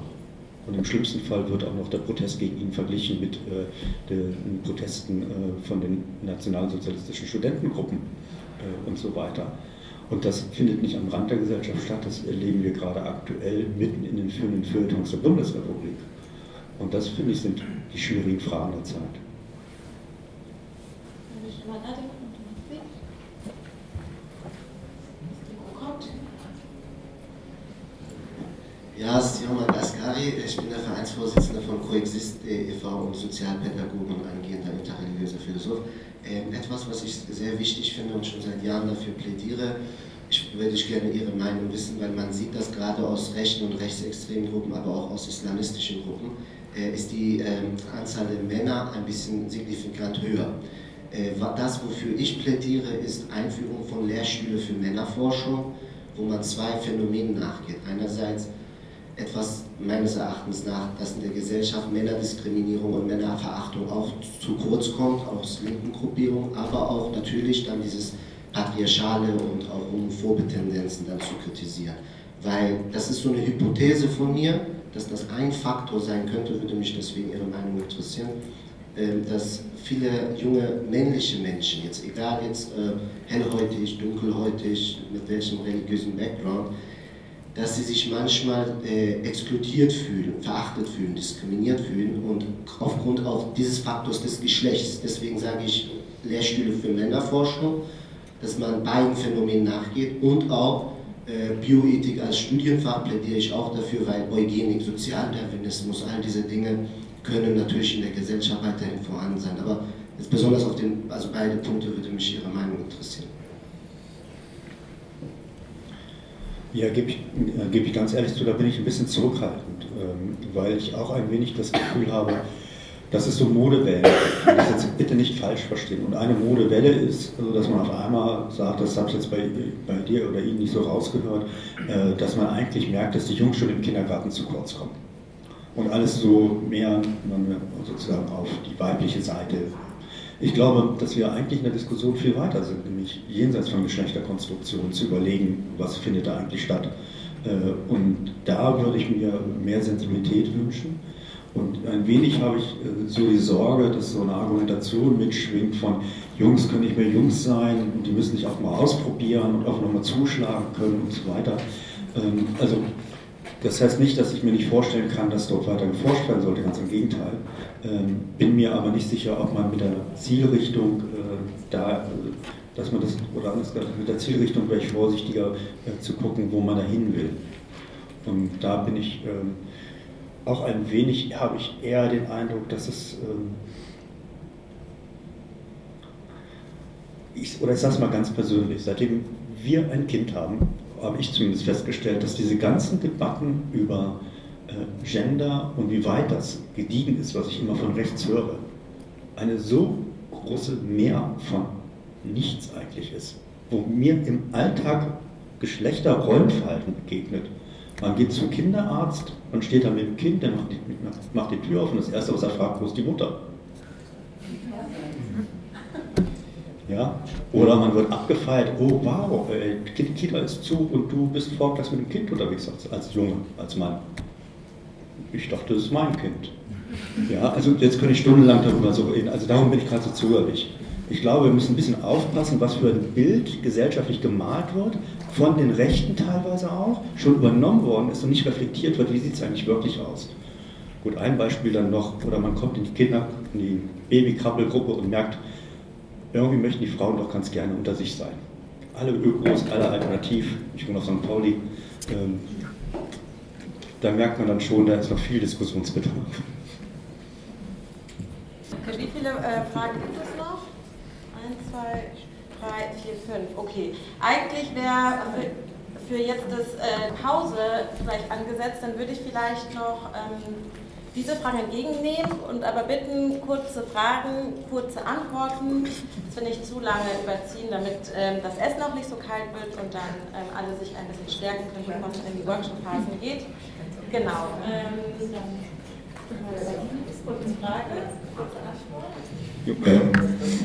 Und im schlimmsten Fall wird auch noch der Protest gegen ihn verglichen mit äh, den Protesten äh, von den nationalsozialistischen Studentengruppen äh, und so weiter. Und das findet nicht am Rand der Gesellschaft statt, das erleben wir gerade aktuell mitten in den führenden Feuilletons der Bundesrepublik. Und das, finde ich, sind die schwierigen Fragen der Zeit. Ja, Sioman Askari, ich bin der Vereinsvorsitzende von Coexist e.V. und Sozialpädagoge und angehender interreligiöser Philosoph. Ähm, etwas, was ich sehr wichtig finde und schon seit Jahren dafür plädiere, ich würde ich gerne Ihre Meinung wissen, weil man sieht das gerade aus rechten und rechtsextremen Gruppen, aber auch aus islamistischen Gruppen, äh, ist die ähm, Anzahl der Männer ein bisschen signifikant höher. Äh, das, wofür ich plädiere, ist Einführung von Lehrstühle für Männerforschung, wo man zwei Phänomenen nachgeht. Einerseits etwas meines Erachtens nach, dass in der Gesellschaft Männerdiskriminierung und Männerverachtung auch zu kurz kommt, aus linken Gruppierungen, aber auch natürlich dann dieses patriarchale und auch homophobe Tendenzen dann zu kritisieren. Weil das ist so eine Hypothese von mir, dass das ein Faktor sein könnte, würde mich deswegen Ihre Meinung interessieren, ähm, dass viele junge männliche Menschen, jetzt egal jetzt äh, hellhäutig, dunkelhäutig, mit welchem religiösen Background, dass sie sich manchmal äh, exkludiert fühlen, verachtet fühlen, diskriminiert fühlen und aufgrund auch dieses Faktors des Geschlechts, deswegen sage ich Lehrstühle für Männerforschung, dass man beiden Phänomenen nachgeht und auch äh, Bioethik als Studienfach plädiere ich auch dafür, weil Eugenik, Sozialdarwinismus, all diese Dinge können natürlich in der Gesellschaft weiterhin vorhanden sein. Aber jetzt besonders auf den, also beide Punkte würde mich Ihre Meinung interessieren. Ja, gebe ich, äh, geb ich ganz ehrlich zu, da bin ich ein bisschen zurückhaltend, ähm, weil ich auch ein wenig das Gefühl habe, dass es so Modewellen gibt. Das jetzt bitte nicht falsch verstehen. Und eine Modewelle ist, also dass man auf einmal sagt, das habe ich jetzt bei, bei dir oder Ihnen nicht so rausgehört, äh, dass man eigentlich merkt, dass die Jungs schon im Kindergarten zu kurz kommen. Und alles so mehr sozusagen auf die weibliche Seite ich glaube, dass wir eigentlich in der Diskussion viel weiter sind, nämlich jenseits von Geschlechterkonstruktion zu überlegen, was findet da eigentlich statt. Äh, und da würde ich mir mehr Sensibilität wünschen. Und ein wenig habe ich äh, so die Sorge, dass so eine Argumentation mitschwingt von Jungs können nicht mehr Jungs sein und die müssen sich auch mal ausprobieren und auch nochmal zuschlagen können und so weiter. Ähm, also das heißt nicht, dass ich mir nicht vorstellen kann, dass dort weiter geforscht werden sollte, ganz im Gegenteil. Ähm, bin mir aber nicht sicher, ob man mit der Zielrichtung äh, da, dass man das, oder anders gesagt, mit der Zielrichtung wäre ich vorsichtiger äh, zu gucken, wo man da hin will. Und da bin ich ähm, auch ein wenig, habe ich eher den Eindruck, dass es, ähm, ich, oder ich sage es mal ganz persönlich, seitdem wir ein Kind haben, habe ich zumindest festgestellt, dass diese ganzen Debatten über äh, Gender und wie weit das gediegen ist, was ich immer von rechts höre, eine so große Mehr von nichts eigentlich ist, wo mir im Alltag Geschlechterrollenverhalten begegnet. Man geht zum Kinderarzt, man steht da mit dem Kind, der macht die, macht die Tür auf und das Erste, was er fragt, wo ist die Mutter? Ja? Oder man wird abgefeiert, oh wow, äh, Kita ist zu und du bist vorklass mit dem Kind unterwegs als Junge, als Mann. Ich dachte, das ist mein Kind. Ja, also jetzt könnte ich stundenlang darüber so reden. Also darum bin ich gerade so zögerlich. Ich glaube, wir müssen ein bisschen aufpassen, was für ein Bild gesellschaftlich gemalt wird, von den Rechten teilweise auch, schon übernommen worden ist und nicht reflektiert wird, wie sieht es eigentlich wirklich aus. Gut, ein Beispiel dann noch, oder man kommt in die Kinder, in die Babykrabbelgruppe und merkt, irgendwie möchten die Frauen doch ganz gerne unter sich sein. Alle Ökos, alle alternativ, ich wohne auf St. Pauli, ähm, da merkt man dann schon, da ist noch viel Diskussionsbedarf. Wie viele äh, Fragen gibt es noch? Eins, zwei, drei, vier, fünf. Okay. Eigentlich wäre für, für, jetzt das äh, Pause vielleicht angesetzt, dann würde ich vielleicht noch ähm, diese Fragen entgegennehmen und aber bitten, kurze Fragen, kurze Antworten, dass wir nicht zu lange überziehen, damit ähm, das Essen auch nicht so kalt wird und dann ähm, alle sich ein bisschen stärken können, bevor es in die Workshop-Phasen geht. Genau. Ähm. Ähm,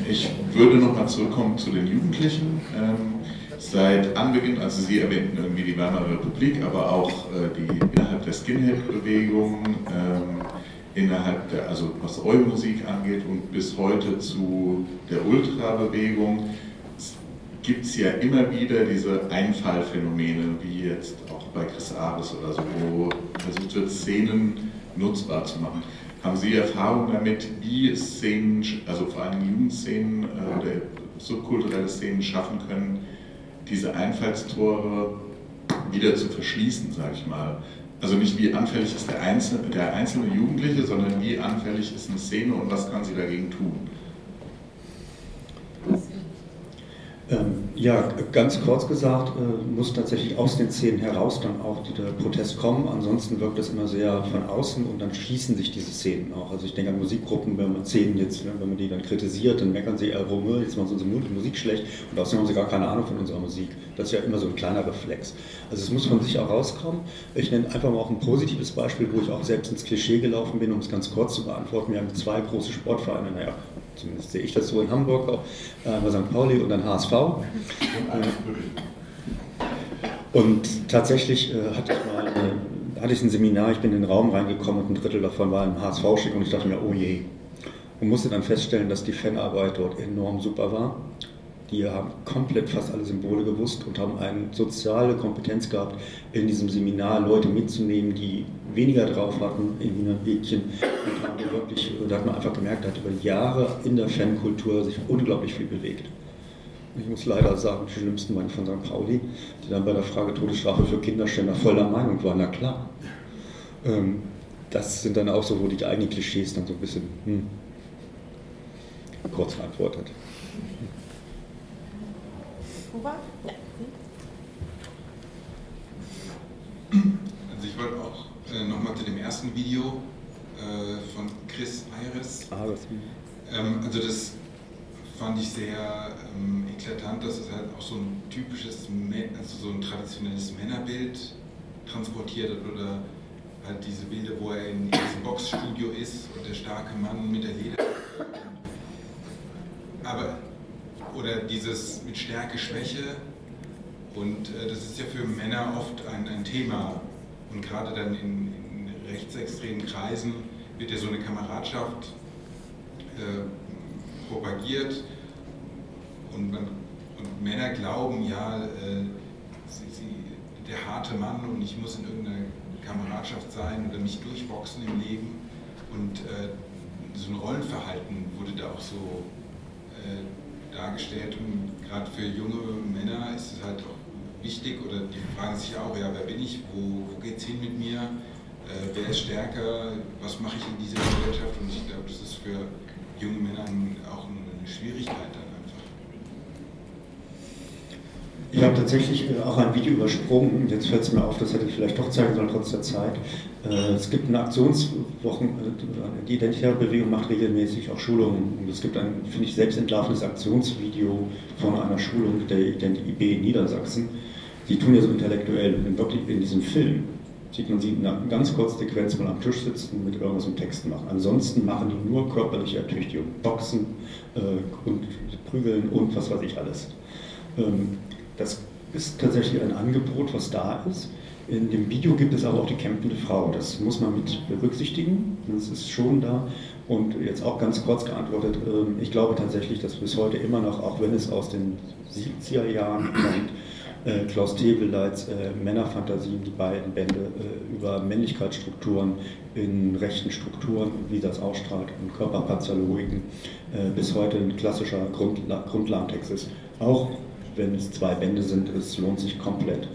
ich würde nochmal zurückkommen zu den Jugendlichen. Ähm, seit Anbeginn, also Sie erwähnten irgendwie die Weimarer Republik, aber auch äh, die innerhalb der Skinhead-Bewegung, innerhalb der, also was Euro-Musik angeht und bis heute zu der Ultra-Bewegung, gibt es ja immer wieder diese Einfallphänomene, wie jetzt auch bei Chris Ares oder so, wo versucht wird, Szenen nutzbar zu machen. Haben Sie Erfahrung damit, wie Szenen, also vor allem Jugendszenen äh, oder subkulturelle Szenen schaffen können, diese Einfallstore wieder zu verschließen, sage ich mal. Also nicht wie anfällig ist der einzelne, der einzelne Jugendliche, sondern wie anfällig ist eine Szene und was kann sie dagegen tun. Ähm, Ja, ganz kurz gesagt, äh, muss tatsächlich aus den Szenen heraus dann auch der Protest kommen. Ansonsten wirkt das immer sehr von außen und dann schließen sich diese Szenen auch. Also ich denke an Musikgruppen, wenn man Szenen jetzt, ne, wenn man die dann kritisiert, dann meckern sie, äh, warum jetzt machen sie unsere Musik schlecht und außerdem haben sie gar keine Ahnung von unserer Musik. Das ist ja immer so ein kleiner Reflex. Also es muss von sich auch rauskommen. Ich nenne einfach mal auch ein positives Beispiel, wo ich auch selbst ins Klischee gelaufen bin, um es ganz kurz zu beantworten. Wir haben zwei große Sportvereine, naja, zumindest sehe ich das so in Hamburg auch, äh, St. Pauli und dann HSV. Und tatsächlich äh, hatte ich mal äh, hatte ich ein Seminar, ich bin in den Raum reingekommen und ein Drittel davon war im HSV-Schick und ich dachte mir, oh je. Und musste dann feststellen, dass die Fanarbeit dort enorm super war. Die haben komplett fast alle Symbole gewusst und haben eine soziale Kompetenz gehabt, in diesem Seminar Leute mitzunehmen, die weniger drauf hatten in Wiener Mädchen. Und haben wirklich, da hat man einfach gemerkt, da hat über Jahre in der Fankultur sich unglaublich viel bewegt. Ich muss leider sagen, die schlimmsten waren von St. Pauli, die dann bei der Frage Todesstrafe für Kinderständer voll der Meinung waren, na klar. Ähm, das sind dann auch so, wo die eigenen Klischees dann so ein bisschen hm, kurz beantwortet. Huber? Ja. Also ich wollte auch äh, nochmal zu dem ersten Video äh, von Chris Ayres. Ah, das ähm, also das fand ich sehr ähm, eklatant, dass es halt auch so ein typisches, also so ein traditionelles Männerbild transportiert hat oder halt diese Bilder, wo er in diesem Boxstudio ist und der starke Mann mit der Leder. Aber, oder dieses mit Stärke, Schwäche. Und äh, das ist ja für Männer oft ein, ein Thema. Und gerade dann in, in rechtsextremen Kreisen wird ja so eine Kameradschaft äh, propagiert und, man, und Männer glauben, ja, äh, sie, sie, der harte Mann und ich muss in irgendeiner Kameradschaft sein oder mich durchboxen im Leben und äh, so ein Rollenverhalten wurde da auch so äh, dargestellt und gerade für junge Männer ist es halt auch wichtig oder die fragen sich auch, ja, wer bin ich, wo, wo geht es hin mit mir, äh, wer ist stärker, was mache ich in dieser Gesellschaft und ich glaube, das ist für junge Männer auch eine Schwierigkeit dann einfach. Ich habe tatsächlich äh, auch ein Video übersprungen. Jetzt fällt es mir auf, das hätte ich vielleicht doch zeigen sollen, trotz der Zeit. Äh, es gibt eine Aktionswochen, äh, die Identitäre Bewegung macht regelmäßig auch Schulungen. Und es gibt ein, finde ich, selbstentlarvendes Aktionsvideo von einer Schulung der IB in Niedersachsen. Die tun ja so intellektuell. Und wirklich in diesem Film sieht man sie in einer ganz kurzen Sequenz mal am Tisch sitzen mit irgendwas im Text machen. Ansonsten machen die nur körperliche Ertüchtigung, Boxen äh, und Prügeln und was weiß ich alles. Ähm, das ist tatsächlich ein Angebot, was da ist. In dem Video gibt es aber auch die campende Frau. Das muss man mit berücksichtigen. Das ist schon da. Und jetzt auch ganz kurz geantwortet, ähm, ich glaube tatsächlich, dass bis heute immer noch, auch wenn es aus den 70er Jahren kommt, äh, Klaus Teweleits äh, Männerfantasien, die beiden Bände äh, über Männlichkeitsstrukturen in rechten Strukturen, wie das ausstrahlt, und Körperpathologiken, äh, bis heute ein klassischer Grundla Grundlagentext ist. Auch wenn es zwei Bände sind, es lohnt sich komplett,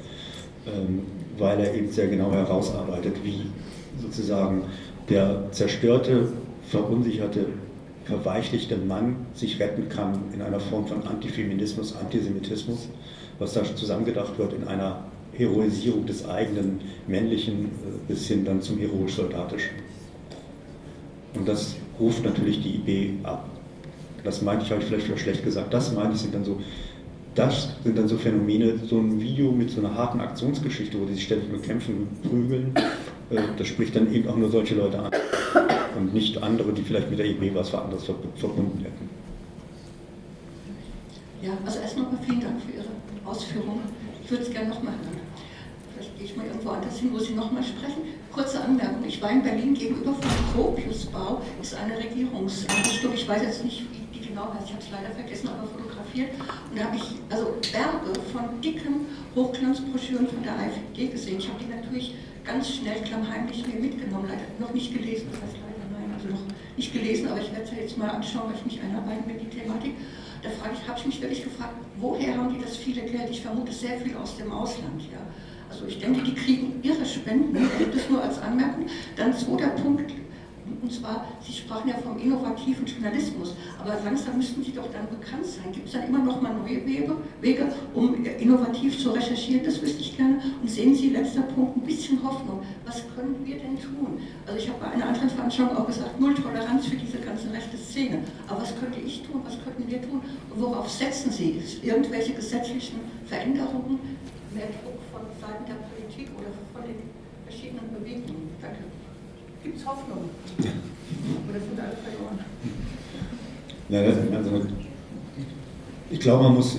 ähm, weil er eben sehr genau herausarbeitet, wie sozusagen der zerstörte, verunsicherte, verweichlichte Mann sich retten kann in einer Form von Antifeminismus, Antisemitismus was da zusammengedacht wird in einer Heroisierung des eigenen männlichen äh, bis hin dann zum heroisch-soldatischen. Und das ruft natürlich die IB ab. Das meinte ich, habe ich vielleicht schlecht gesagt, das meine ich, sind dann so, das sind dann so Phänomene, so ein Video mit so einer harten Aktionsgeschichte, wo die sich ständig nur kämpfen, prügeln, äh, das spricht dann eben auch nur solche Leute an und nicht andere, die vielleicht mit der IB was anderes verbunden hätten. Ja, also erstmal vielen Dank für Ihre Ausführung. Ich würde es gerne nochmal hören. Vielleicht gehe ich mal irgendwo anders hin, wo Sie nochmal sprechen. Kurze Anmerkung. Ich war in Berlin gegenüber vom Gropiusbau, ist eine Regierungseinrichtung. Ich weiß jetzt nicht, wie die genau heißt, ich habe es leider vergessen, aber fotografiert. Und da habe ich also Berge von dicken Hochglanzbroschüren von der AfD gesehen. Ich habe die natürlich ganz schnell klammheimlich mir mitgenommen, leider noch nicht gelesen. Das heißt leider nein, also noch nicht gelesen, aber ich werde es ja jetzt mal anschauen, weil ich mich einarbeiten mit die Thematik. Da frage ich, habe ich mich wirklich gefragt, woher haben die das viele Geld? Ich vermute sehr viel aus dem Ausland. Ja. Also ich denke, die kriegen ihre Spenden, das nur als Anmerkung. Dann zweiter Punkt, und zwar Sie sprachen ja vom innovativen Journalismus, aber langsam müssten Sie doch dann bekannt sein. Gibt es dann immer noch mal neue Wege, Wege, um innovativ zu recherchieren? Das wüsste ich gerne. Und sehen Sie, letzter Punkt, ein bisschen Hoffnung. Was können wir denn tun? Also ich habe bei einer anderen Veranstaltung auch gesagt, null Toleranz für diese ganze rechte Szene. Aber was könnte ich tun? Was könnten wir tun? Und worauf setzen Sie? Irgendwelche gesetzlichen Veränderungen? Mehr Druck von Seiten der Politik oder von den verschiedenen Bewegungen? Danke. Gibt es Hoffnung? Oder sind alle verloren? Ja, also, ich glaube, man muss äh,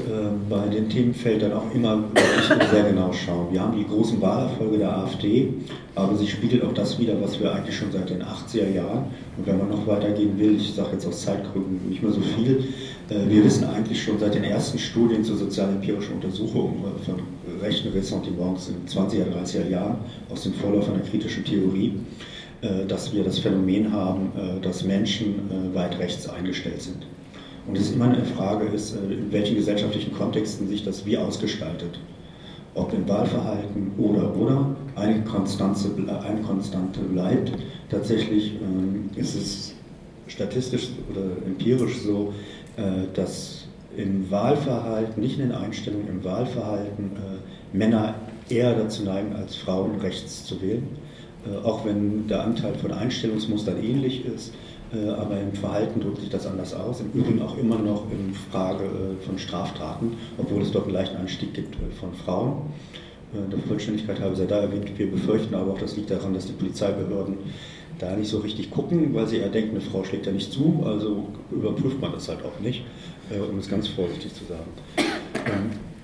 bei den Themenfeldern auch immer sehr genau schauen. Wir haben die großen Wahlerfolge der AfD, aber sie spiegelt auch das wieder, was wir eigentlich schon seit den 80er Jahren, und wenn man noch weitergehen will, ich sage jetzt aus Zeitgründen nicht mehr so viel, äh, wir wissen eigentlich schon seit den ersten Studien zur sozialempirischen Untersuchung äh, von rechten Ressentiments in 20er, 30er Jahren aus dem Vorlauf einer kritischen Theorie, dass wir das Phänomen haben, äh, dass Menschen äh, weit rechts eingestellt sind. Und es immer eine Frage ist, in welchen gesellschaftlichen Kontexten sich das wie ausgestaltet. Ob im Wahlverhalten oder oder. Eine Konstante, eine Konstante bleibt. Tatsächlich ähm, ist es statistisch oder empirisch so, dass im Wahlverhalten, nicht in den Einstellungen, im Wahlverhalten Männer eher dazu neigen, als Frauen rechts zu wählen äh, auch wenn der Anteil von Einstellungsmustern ähnlich ist, äh, aber im Verhalten drückt sich das anders aus. Im Übrigen auch immer noch in Frage äh, von Straftaten, obwohl es dort einen leichten Anstieg gibt von Frauen. Der Vollständigkeit habe ich ja da erwähnt. Wir befürchten aber auch, das liegt daran, dass die Polizeibehörden da nicht so richtig gucken, weil sie eher denken, eine Frau schlägt ja nicht zu, also überprüft man das halt auch nicht, um es ganz vorsichtig zu sagen.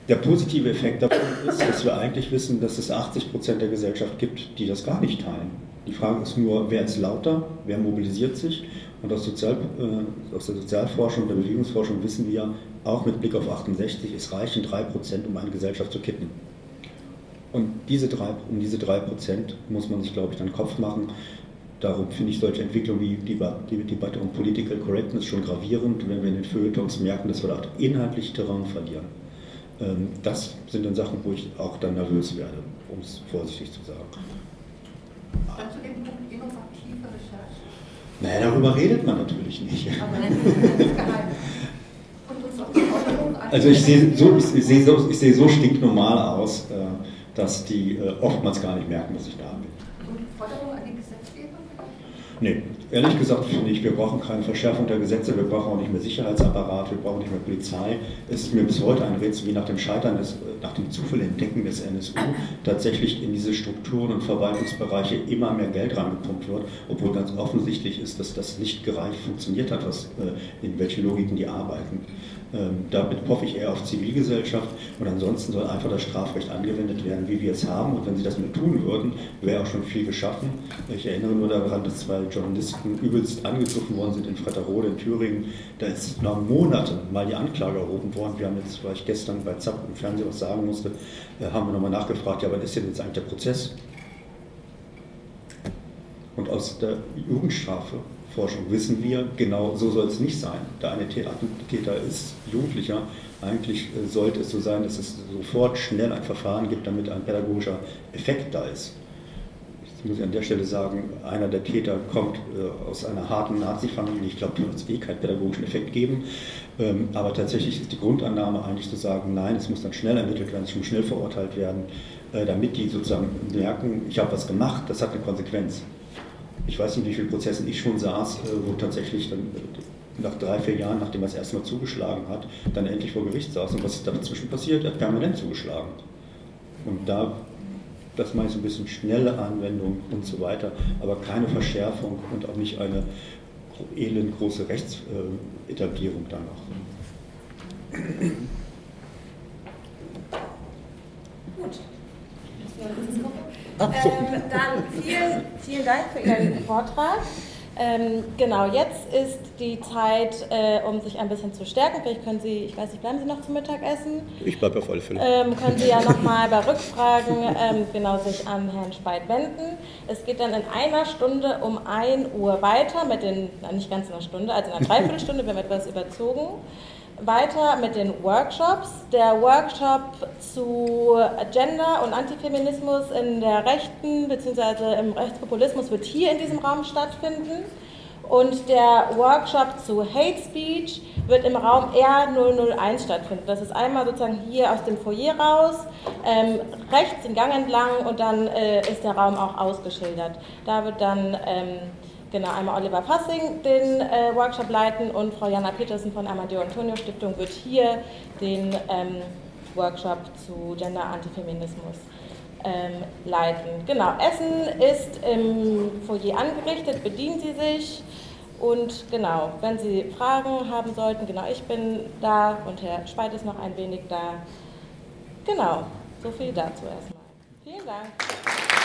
Der positive Effekt davon ist, dass wir eigentlich wissen, dass es 80 Prozent der Gesellschaft gibt, die das gar nicht teilen. Die Frage ist nur, wer ist lauter, wer mobilisiert sich? Und aus, Sozial, äh, aus der Sozialforschung, der Bewegungsforschung wissen wir, auch mit Blick auf 68, es reichen 3 Prozent, um eine Gesellschaft zu kippen. Und diese drei, um diese 3 Prozent muss man sich, glaube ich, dann Kopf machen. Darum finde ich solche Entwicklungen wie die, die Debatte um Political Correctness schon gravierend, wenn wir in den Feuilletons merken, dass wir dort inhaltlich Terrain verlieren. Ähm, das sind dann Sachen, wo ich auch dann nervös werde, um es vorsichtig zu sagen. Dann zu dem Punkt innovative Recherche. Naja, darüber redet man natürlich nicht. Aber das ist geheim. Also ich sehe so, ich sehe so, ich sehe so stinknormal aus, äh, dass die äh, oftmals gar nicht merken, dass ich da bin. Und Forderung an die Gesetzgebung? Nee, Ehrlich gesagt finde ich, wir brauchen keine Verschärfung der Gesetze, wir brauchen auch nicht mehr Sicherheitsapparat, wir brauchen nicht mehr Polizei. Es ist mir bis heute ein Rätsel, wie nach dem Scheitern, des, nach dem zufälligen Entdecken des NSU tatsächlich in diese Strukturen und Verwaltungsbereiche immer mehr Geld reingepumpt wird, obwohl ganz offensichtlich ist, dass das nicht gereicht funktioniert hat, was, äh, in welche Logiken die arbeiten. Ähm, damit hoffe ich eher auf Zivilgesellschaft und ansonsten soll einfach das Strafrecht angewendet werden, wie wir es haben. Und wenn sie das nur tun würden, wäre auch schon viel geschaffen. Ich erinnere nur daran, dass zwei Journalisten übelst angegriffen worden sind in Fretterode in Thüringen. Da ist nach Monaten mal die Anklage erhoben worden. Wir haben jetzt, weil ich gestern bei ZAP im Fernsehen was sagen musste, äh, haben wir nochmal nachgefragt, ja, wann ist denn jetzt eigentlich der Prozess? Und aus der Jugendstrafe Forschung wissen wir, genau so soll es nicht sein. Der eine Täter ist Jugendlicher. Eigentlich äh, sollte es so sein, dass es sofort schnell ein Verfahren gibt, damit ein pädagogischer Effekt da ist. Ich muss an der Stelle sagen, einer der Täter kommt äh, aus einer harten Nazi-Familie. Ich glaube, da wird es eh keinen pädagogischen Effekt geben. Ähm, aber tatsächlich ist die Grundannahme eigentlich zu sagen, nein, es muss dann schnell ermittelt werden, es muss schnell verurteilt werden, äh, damit die sozusagen merken, ich habe was gemacht, das hat eine Konsequenz ich weiß nicht, wie viele Prozessen ich schon saß, äh, wo tatsächlich dann äh, nach drei, vier Jahren, nachdem er es erstmal zugeschlagen hat, dann endlich vor Gericht saß. Und was ist dazwischen passiert? Er hat permanent zugeschlagen. Und da, das meine ich so ein bisschen schnelle Anwendung und so weiter, aber keine Verschärfung und auch nicht eine elend große Rechtsetablierung danach. Gut. Ähm, dann vielen, vielen Dank für Ihren Vortrag. Ähm, genau, jetzt ist die Zeit, äh, um sich ein bisschen zu stärken. Vielleicht können Sie, ich weiß nicht, bleiben Sie noch zum Mittagessen? Ich bleibe auf alle Fälle. Ähm, können Sie ja nochmal bei Rückfragen ähm, genau sich an Herrn Speit wenden. Es geht dann in einer Stunde um 1 Uhr weiter mit den, na, nicht ganz in einer Stunde, also in einer Dreiviertelstunde, wir haben etwas überzogen weiter mit den Workshops. Der Workshop zu Gender und Antifeminismus in der Rechten bzw. im Rechtspopulismus wird hier in diesem Raum stattfinden. Und der Workshop zu Hate Speech wird im Raum R001 stattfinden. Das ist einmal sozusagen hier aus dem Foyer raus, ähm, rechts den Gang entlang und dann äh, ist der Raum auch ausgeschildert. Da wird dann ähm, genau einmal Oliver Fassing den äh, Workshop leiten und Frau Jana Petersen von Amadeo Antonio Stiftung wird hier den ähm, Workshop zu Gender Antifeminismus ähm, leiten. Genau, Essen ist im Foyer angerichtet, bedienen Sie sich. Und genau, wenn Sie Fragen haben sollten, genau, ich bin da und Herr Speit ist noch ein wenig da. Genau, so viel dazu erstmal. Vielen Dank.